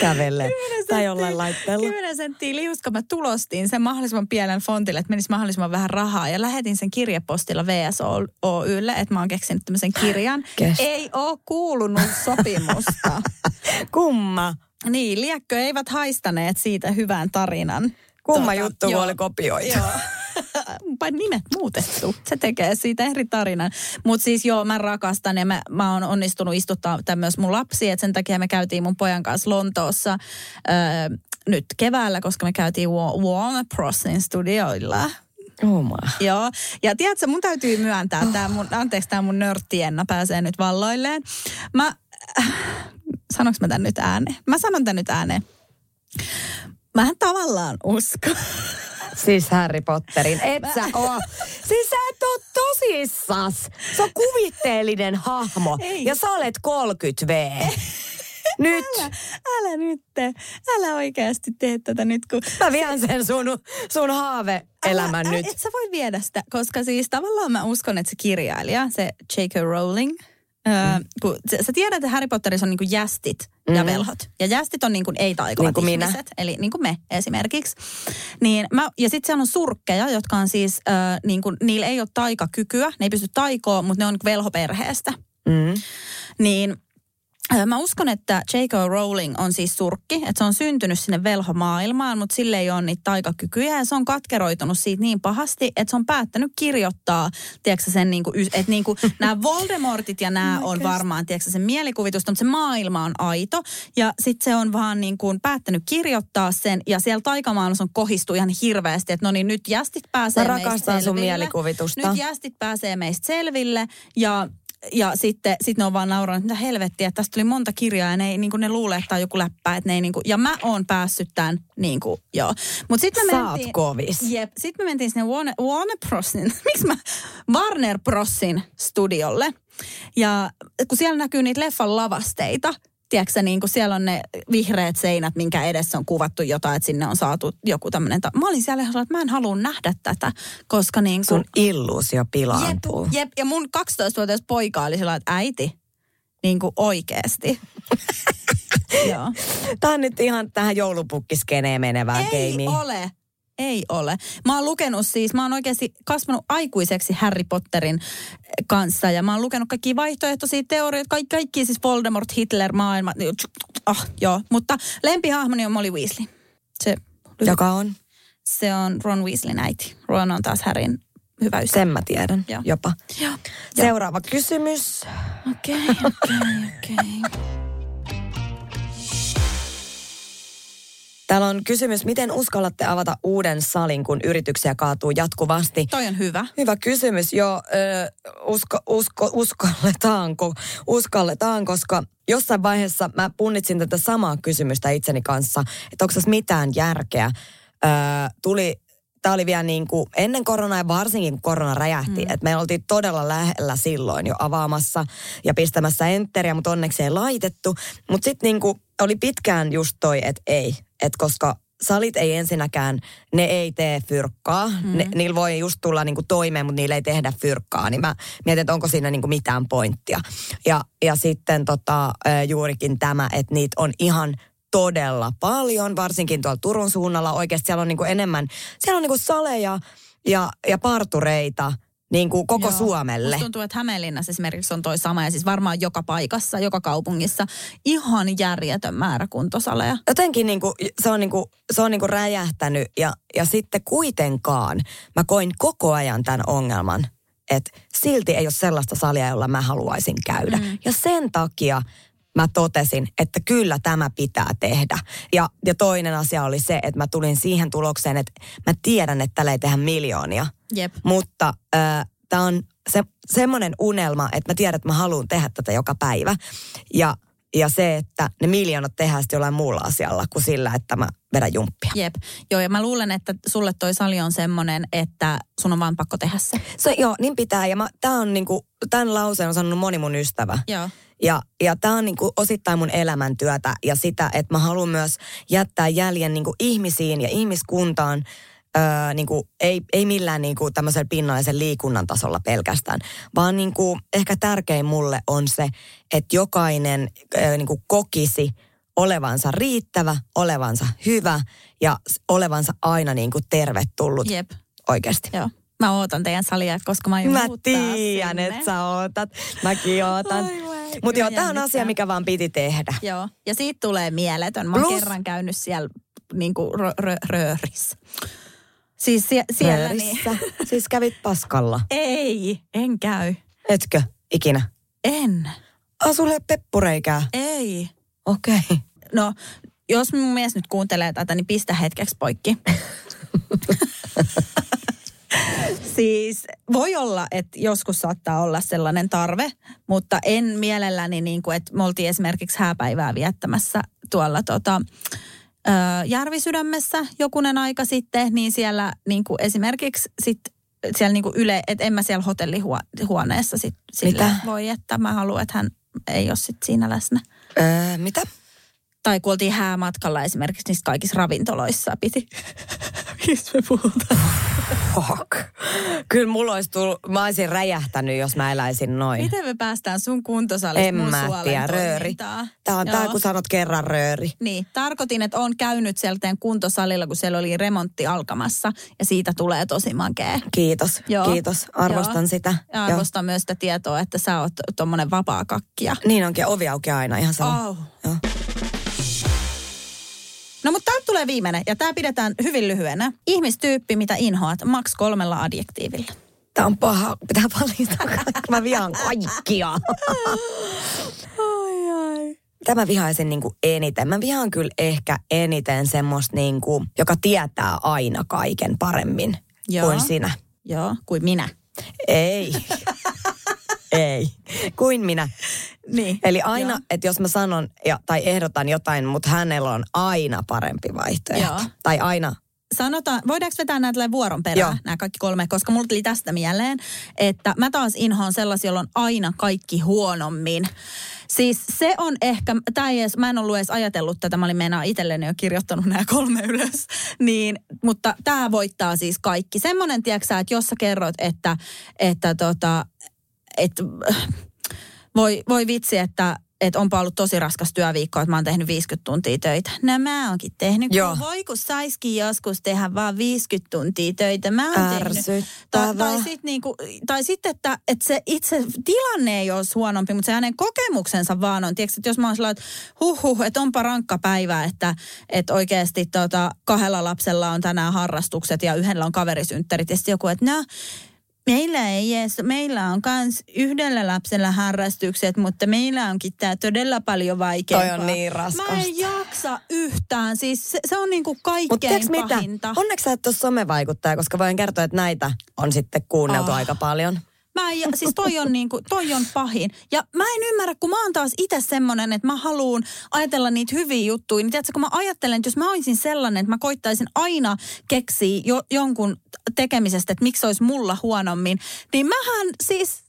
kävelee. Tai jollain laitteella. 10 senttiä liuska mä tulostin sen mahdollisimman pienen fontille, että menisi mahdollisimman vähän rahaa. Ja lähetin sen kirjepostilla VSOYlle, että mä oon keksinyt tämmöisen kirjan. Kestä. Ei oo kuulunut sopimusta. Kumma. niin, liekkö eivät haistaneet siitä hyvän tarinan. Kumma Tuota, juttu, joo. oli kopioitu. Joo. Vai nimet muutettu. Se tekee siitä eri tarinan. Mutta siis joo, mä rakastan ja mä, mä oon onnistunut istuttaa tämän myös mun lapsi. Et sen takia me käytiin mun pojan kanssa Lontoossa öö, nyt keväällä, koska me käytiin Wa- Warner Brosin studioilla. Oh my. Joo, ja tiedätkö, mun täytyy myöntää, tää mun, anteeksi, tämä mun nörttienna pääsee nyt valloilleen. Mä, äh, sanonko mä tän nyt ääneen? Mä sanon tän nyt ääneen. Mähän tavallaan usko. Siis Harry Potterin. Et sä oo. Siis sä et oo tosissas. Se on kuvitteellinen hahmo. Ei. Ja sä olet 30V. Nyt. Älä, älä nyt, älä oikeasti tee tätä nyt, kun... Mä vien sen sun, sun haave-elämän älä, nyt. Et sä voi viedä sitä, koska siis tavallaan mä uskon, että se kirjailija, se J.K. Rowling. Öö, kun sä, sä tiedät, että Harry Potterissa on niinku jästit mm. ja velhot. Ja jästit on niinku ei-taikovat Niin kuin minä. ihmiset, eli niin kuin me esimerkiksi. Niin mä, ja sitten siellä on surkkeja, jotka on siis, öö, niinku, niillä ei ole taikakykyä, ne ei pysty taikoon, mutta ne on niinku velhoperheestä. Mm. Niin Mä uskon, että J.K. Rowling on siis surkki, että se on syntynyt sinne velhomaailmaan, mutta sille ei ole niitä taikakykyjä ja se on katkeroitunut siitä niin pahasti, että se on päättänyt kirjoittaa, tiedätkö sen niinku, että niinku, nämä Voldemortit ja nämä on varmaan, tiedätkö sen mielikuvitusta, mutta se maailma on aito ja sitten se on vaan niinku päättänyt kirjoittaa sen ja siellä taikamaailmassa on kohistu ihan hirveästi, että no niin nyt jästit pääsee Mä meistä sun selville. mielikuvitusta. Nyt jästit pääsee meistä selville ja ja sitten sit ne on vaan nauranut, että helvettiä, että tästä tuli monta kirjaa ja ne, ei, niin kuin ne luulee, että tämä on joku läppä. Että ne ei, niin kuin, ja mä oon päässyt tämän, niin kuin, joo. Mut sitten me oot mentiin, kovis. Jep, sitten me mentiin sinne Warner, Warner Brosin, miksi mä, Warner Brosin studiolle. Ja kun siellä näkyy niitä leffan lavasteita, tiedätkö niin kuin siellä on ne vihreät seinät, minkä edessä on kuvattu jotain, että sinne on saatu joku tämmöinen. Ta- mä olin siellä että mä en halua nähdä tätä, koska niin kuin, Sun illuusio jep, pilaantuu. jep, ja mun 12-vuotias poika oli sellainen, että äiti, niin kuin oikeasti. Joo. Tää on nyt ihan tähän joulupukkiskeneen menevää Ei keimiä. ole. Ei ole. Mä oon lukenut siis, mä oon oikeasti kasvanut aikuiseksi Harry Potterin kanssa ja mä oon lukenut kaikki vaihtoehtoisia teorioita, kaikki, kaikki siis Voldemort, Hitler, maailma. Ah, joo, mutta lempihahmoni on Molly Weasley. Se, Joka on? se on Ron Weasleyn äiti. Ron on taas Harryn hyvä ystävä. Sen mä tiedän Joo. jopa. Joo. Seuraava kysymys. Okei, okei, okei. Täällä on kysymys, miten uskallatte avata uuden salin, kun yrityksiä kaatuu jatkuvasti? Toi on hyvä. Hyvä kysymys. Joo, ö, usko, usko, uskalletaanko? Uskalletaan, koska jossain vaiheessa mä punnitsin tätä samaa kysymystä itseni kanssa, että onko tässä mitään järkeä. Ö, tuli, tämä oli vielä niin kuin ennen koronaa ja varsinkin kun korona räjähti, mm. että me oltiin todella lähellä silloin jo avaamassa ja pistämässä enteriä, mutta onneksi ei laitettu. Mutta sitten niin kuin oli pitkään just toi, että ei, että koska salit ei ensinnäkään, ne ei tee fyrkkaa. Mm. Ne, niillä voi just tulla niinku toimeen, mutta niillä ei tehdä fyrkkaa. Niin mä mietin, että onko siinä niinku mitään pointtia. Ja, ja sitten tota, juurikin tämä, että niitä on ihan todella paljon, varsinkin tuolla Turun suunnalla. Oikeasti siellä on niinku enemmän, siellä on niinku saleja ja, ja partureita niin kuin koko Joo. Suomelle. Musta tuntuu, että Hämeenlinnassa esimerkiksi on toi sama ja siis varmaan joka paikassa, joka kaupungissa ihan järjetön määrä kuntosaleja. jotenkin niinku, se on, niinku, se on niinku räjähtänyt ja, ja sitten kuitenkaan mä koin koko ajan tämän ongelman, että silti ei ole sellaista salia, jolla mä haluaisin käydä. Mm. Ja sen takia mä totesin, että kyllä tämä pitää tehdä. Ja, ja toinen asia oli se, että mä tulin siihen tulokseen, että mä tiedän, että tällä ei tehdä miljoonia. Jep. Mutta äh, tämä on se, semmoinen unelma, että mä tiedän, että mä haluan tehdä tätä joka päivä. Ja, ja se, että ne miljoonat tehdään sitten jollain muulla asialla kuin sillä, että mä vedän jumppia. Jep. Joo, ja mä luulen, että sulle toi sali on semmoinen, että sun on vaan pakko tehdä se. Se, joo, niin pitää. Ja mä, tää on niinku, tämän lauseen on sanonut moni mun ystävä. Joo. Ja, ja tämä on niinku osittain mun elämäntyötä ja sitä, että mä haluan myös jättää jäljen niinku ihmisiin ja ihmiskuntaan, öö, niinku, ei, ei millään niinku tämmöisellä pinnallisen liikunnan tasolla pelkästään, vaan niinku, ehkä tärkein mulle on se, että jokainen öö, niinku kokisi olevansa riittävä, olevansa hyvä ja olevansa aina niinku tervetullut Jep. oikeasti. Joo. Mä ootan teidän salia, koska mä aion Mä tiedän, että sä ootat. Mäkin ootan. Aivan. Mutta joo, tämä on asia, mikä vaan piti tehdä. Joo, ja siitä tulee mieletön. Mä oon Plus- kerran käynyt siellä niin kuin rö, rö, röörissä. Siis sie, siellä niin... Röörissä. Siis kävit paskalla. Ei, en käy. Etkö ikinä? En. Ah, sulle peppureikää. Ei. Okei. Okay. No, jos mun mies nyt kuuntelee tätä, niin pistä hetkeksi poikki. Siis voi olla, että joskus saattaa olla sellainen tarve, mutta en mielelläni, niin kuin, että me oltiin esimerkiksi hääpäivää viettämässä tuolla tota, Järvisydämessä jokunen aika sitten, niin siellä niin kuin esimerkiksi sit, siellä niin kuin yle, että en mä siellä hotellihuoneessa sit, sille Mitä? voi, että mä haluan, että hän ei ole sit siinä läsnä. Öö, mitä? Tai kun oltiin häämatkalla esimerkiksi niissä kaikissa ravintoloissa piti. Mistä me puhutaan? Fuck. Kyllä mulla olisi tullut, mä olisin räjähtänyt, jos mä eläisin noin. Miten me päästään sun kuntosalista En mä tiedä, rööri. Tää on Joo. tää, kun sanot kerran rööri. Niin, tarkoitin, että on käynyt sieltä kuntosalilla, kun siellä oli remontti alkamassa ja siitä tulee tosi makea. Kiitos, Joo. kiitos. Arvostan Joo. sitä. Ja arvostan myös sitä tietoa, että sä oot tommonen vapaa kakkija. Joo. Niin onkin, ovi auki aina, ihan sama. Oh. Joo. No mutta täältä tulee viimeinen ja tämä pidetään hyvin lyhyenä. Ihmistyyppi, mitä inhoat, maks kolmella adjektiivilla. Tää on paha, pitää kaikki. Mä vihaan kaikkia. Ai ai. Mitä mä vihaisin niinku eniten? Mä vihaan kyllä ehkä eniten semmoista niinku, joka tietää aina kaiken paremmin Joo. kuin sinä. Joo, kuin minä. Ei. Ei. Kuin minä. Niin. Eli aina, että jos mä sanon ja, tai ehdotan jotain, mutta hänellä on aina parempi vaihtoehto. Joo. Tai aina, Sanotaan, voidaanko vetää näitä vuoron perään, Joo. nämä kaikki kolme, koska mulla tuli tästä mieleen, että mä taas inhoan sellaisia, joilla on aina kaikki huonommin. Siis se on ehkä, ei edes, mä en ollut edes ajatellut tätä, mä olin meinaa itselleni jo kirjoittanut nämä kolme ylös, niin, mutta tämä voittaa siis kaikki. Semmoinen, tiedätkö että jos sä kerrot, että, että tota, että voi, voi vitsi, että että onpa ollut tosi raskas työviikko, että mä oon tehnyt 50 tuntia töitä. No mä oonkin tehnyt. Joo. Kun voi kun saiskin joskus tehdä vaan 50 tuntia töitä. Mä oon tehnyt. Tai, tai sitten niinku, tai sit, että, että se itse tilanne ei olisi huonompi, mutta se hänen kokemuksensa vaan on. Tiedätkö, että jos mä oon sellainen, että huh, huh että onpa rankka päivä, että, että oikeasti tota, kahdella lapsella on tänään harrastukset ja yhdellä on kaverisynttärit. Ja sitten joku, että no, Meillä ei edes, meillä on kans yhdellä lapsella harrastukset, mutta meillä onkin tämä todella paljon vaikeampaa. Toi on niin raskasta. Mä en jaksa yhtään, siis se, se on niinku kaikkein mitä? pahinta. Onneksi sä et ole somevaikuttaja, koska voin kertoa, että näitä on sitten kuunneltu Oh. aika paljon. Mä en, siis toi on, niinku, toi on pahin. Ja mä en ymmärrä, kun mä oon taas itse semmonen, että mä haluan ajatella niitä hyviä juttuja. Niin tiedätkö, kun mä ajattelen, että jos mä olisin sellainen, että mä koittaisin aina keksiä jo, jonkun tekemisestä, että miksi se olisi mulla huonommin. Niin mähän siis,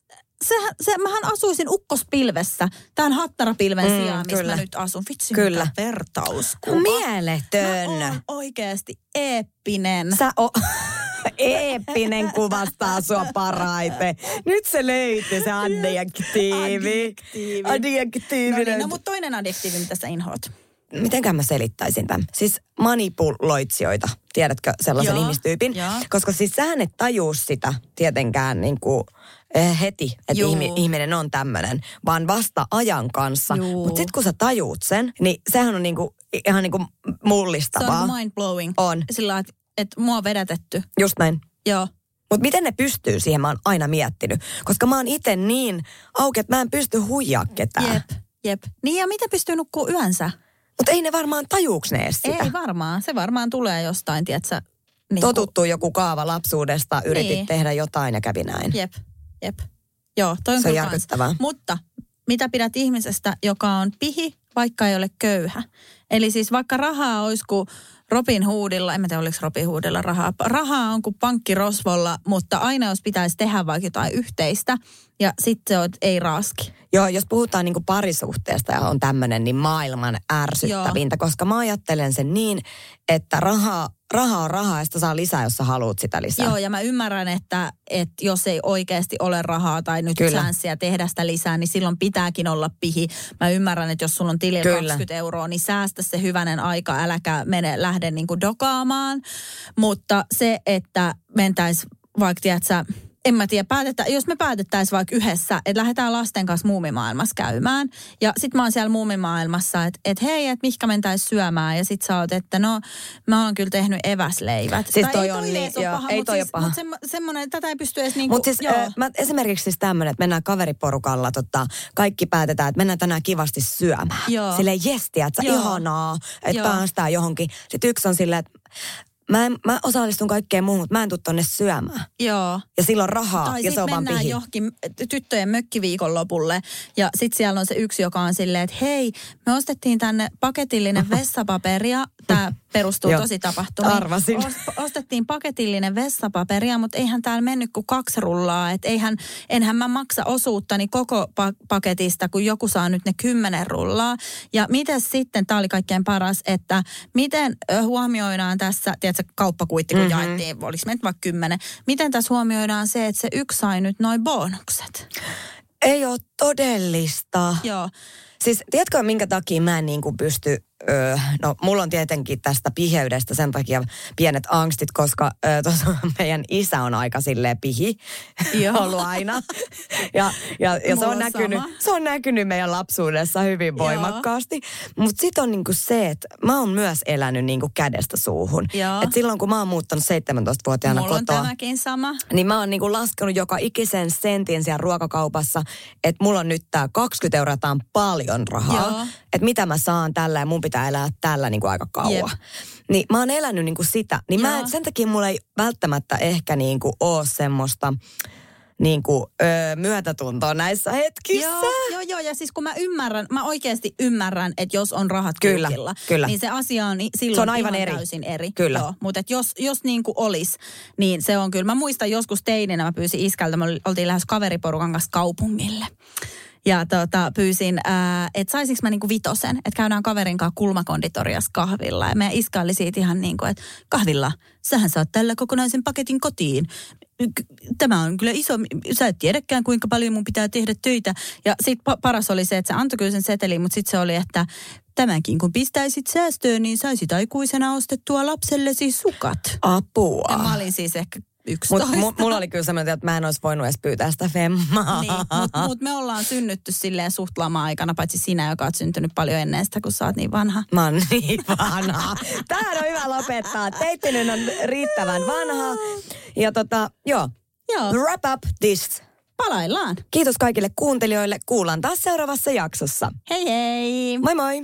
se, se, mähän asuisin ukkospilvessä, tämän hattarapilven Mm, sijaan, missä kyllä. mä nyt asun. Vitsi, Kyllä. mikä vertauskuva. Mieletön. Mä oon oikeasti eeppinen. Sä o... Eeppinen kuvastaa sua parhaiten. Nyt se löytyi se adjektiivi. Adjektiivi. Adjektiivi. No, niin, no mutta toinen adjektiivi, mitä sä inhoat. Mitenkään mä selittäisin tämän? Siis manipuloitsijoita, tiedätkö sellaisen Joo, ihmistyypin? joo. Koska siis sähän et tajuu sitä tietenkään niin kuin, eh, heti, että ihmi, ihminen on tämmöinen, vaan vasta ajan kanssa. Mutta sitten kun sä tajuut sen, niin sehän on niin kuin, ihan niin kuin Se mullistavaa. on mind blowing. On. Sillä että et mua on vedätetty. Just näin. Joo. Mutta miten ne pystyy siihen, mä oon aina miettinyt. Koska mä oon itse niin auki, että mä en pysty huijaa ketään. Jep, jep. Niin ja miten pystyy nukkuu yönsä? Mutta ei ne varmaan tajuuks ne edes sitä. Ei varmaan. Se varmaan tulee jostain, tiedätkö? Niin Totuttu joku kaava lapsuudesta, yritit Niin. tehdä jotain ja kävi näin. Jep, jep. Joo, toi on Se on järkyttävää. Mutta mitä pidät ihmisestä, joka on pihi, vaikka ei ole köyhä? Eli siis vaikka rahaa olisi kuin Robin Hoodilla, en mä tiedä oliko Robin Hoodilla rahaa. Rahaa on kuin pankki Rosvolla, mutta aina jos pitäisi tehdä vaikka jotain yhteistä ja sitten se on, ei raski. Joo, jos puhutaan niinku parisuhteesta ja on tämmöinen, niin maailman ärsyttävintä, koska mä ajattelen sen niin, että rahaa, rahaa on rahaa ja sitä saa lisää, jos sä haluat sitä lisää. Joo, ja mä ymmärrän, että, että jos ei oikeasti ole rahaa tai nyt Kyllä. chanssiä tehdä sitä lisää, niin silloin pitääkin olla pihi. Mä ymmärrän, että jos sulla on tilillä Kyllä. 20 euroa, niin säästä se hyvänen aika, äläkä mene, lähde niin dokaamaan. Mutta se, että mentäis vaikka, tiedätkö, en mä tiedä, päätetä, jos me päätettäisiin vaikka yhdessä, että lähdetään lasten kanssa muumimaailmassa käymään. Ja sit mä oon siellä muumimaailmassa, että et hei, että mihkä mentäisiin syömään. Ja sit sä oot, että no, mä oon kyllä tehnyt eväsleivät. Siis Tai toi ei on toi niin- edes ole joo, paha, ei toi siis, paha. Mut semmo, semmoinen, tätä ei pysty edes niinku, Mutta siis joo. äh, mä, esimerkiksi siis tämmöinen, että mennään kaveriporukalla, tota, kaikki päätetään, että mennään tänään kivasti syömään. Joo. Silleen jesti, että Joo. ihanaa, että päästään johonkin. Sitten yksi on silleen, että mä, en, mä osallistun kaikkeen muuhun, mutta mä en tuu tonne syömään. Joo. Ja silloin rahaa Tai ja se on vaan mennään pihi. johonkin tyttöjen mökkiviikonlopulle ja sitten siellä on se yksi, joka on silleen, että hei, me ostettiin tänne paketillinen vessapaperia. Tämä perustuu tosi tapahtumiin. arvasin. Ost- ostettiin paketillinen vessapaperia, mutta eihän täällä mennyt kuin kaksi rullaa. Että eihän, enhän mä maksa osuuttani koko pa- paketista, kun joku saa nyt ne kymmenen rullaa. Ja miten sitten, tämä oli kaikkein paras, että miten huomioidaan tässä, tiedätkö, kauppakuitti, kun Mhm. mm-hmm. jaettiin, oliko meitä vaikka kymmenen. Miten tässä huomioidaan se, että se yksi sai nyt noin bonukset? Ei ole todellista. Joo. Siis tiedätkö minkä takia mä en niin kuin pysty, öö, no mulla on tietenkin tästä piheydestä sen takia pienet angstit, koska öö, meidän isä on aika silleen pihi Joo. ollut aina. Ja, ja, ja se, on on näkynyt, se on näkynyt meidän lapsuudessa hyvin voimakkaasti. Mutta sitten on niinku se, että mä oon myös elänyt niinku kädestä suuhun. Joo. Et silloin kun mä oon muuttanut 17-vuotiaana Mulla on kotoa, tämäkin sama. niin mä oon niinku laskenut joka ikisen sentin siellä ruokakaupassa, että mulla on nyt tää 20 euroa, tää on paljon rahaa. Että mitä mä saan tällä ja mun pitää elää tällä niinku aika kauan. Jep. Niin mä oon elänyt niinku sitä. Niin mä en, sen takia mulla ei välttämättä ehkä niinku oo semmoista niin kuin, öö, myötätuntoa näissä hetkissä. Joo, joo, joo, ja siis kun mä ymmärrän, mä oikeasti ymmärrän, että jos on rahat Kyllä, tiukilla, kyllä. niin se asia on silloin Se on aivan eri. täysin eri. Kyllä. Joo, mutta et jos, jos niin kuin olisi, niin se on kyllä. Mä muistan joskus teininä, mä pyysin iskältä, me oltiin lähes kaveriporukan kanssa kaupungille. Ja tota, pyysin, että saisinko mä niinku vitosen, että käydään kaverin kanssa kulmakonditoriassa kahvilla. Ja meidän iska oli siitä ihan niin kuin, että kahvilla, sähän saat tällä kokonaisen paketin kotiin. Tämä on kyllä iso, sä et tiedäkään kuinka paljon mun pitää tehdä töitä. Ja sitten paras oli se, että se antoi kyllä sen setelin, mutta sitten se oli, että tämänkin kun pistäisit säästöön, niin saisit aikuisena ostettua lapsellesi sukat. Apua. Ja mä olin siis ehkä 11. Mutta mu, mulla oli kyllä semmoinen, että mä en olisi voinut edes pyytää sitä femmaa. Niin, mutta mut me ollaan synnytty silleen suht lama-aikana, paitsi sinä, joka oot syntynyt paljon ennen sitä, kun sä oot niin vanha. Mä oon niin vanha. Tähän on hyvä lopettaa. Teittinen on riittävän vanha. Ja tota, joo. Joo, Wrap up this. palaillaan. Kiitos kaikille kuuntelijoille. Kuullaan taas seuraavassa jaksossa. Hei hei! Moi moi!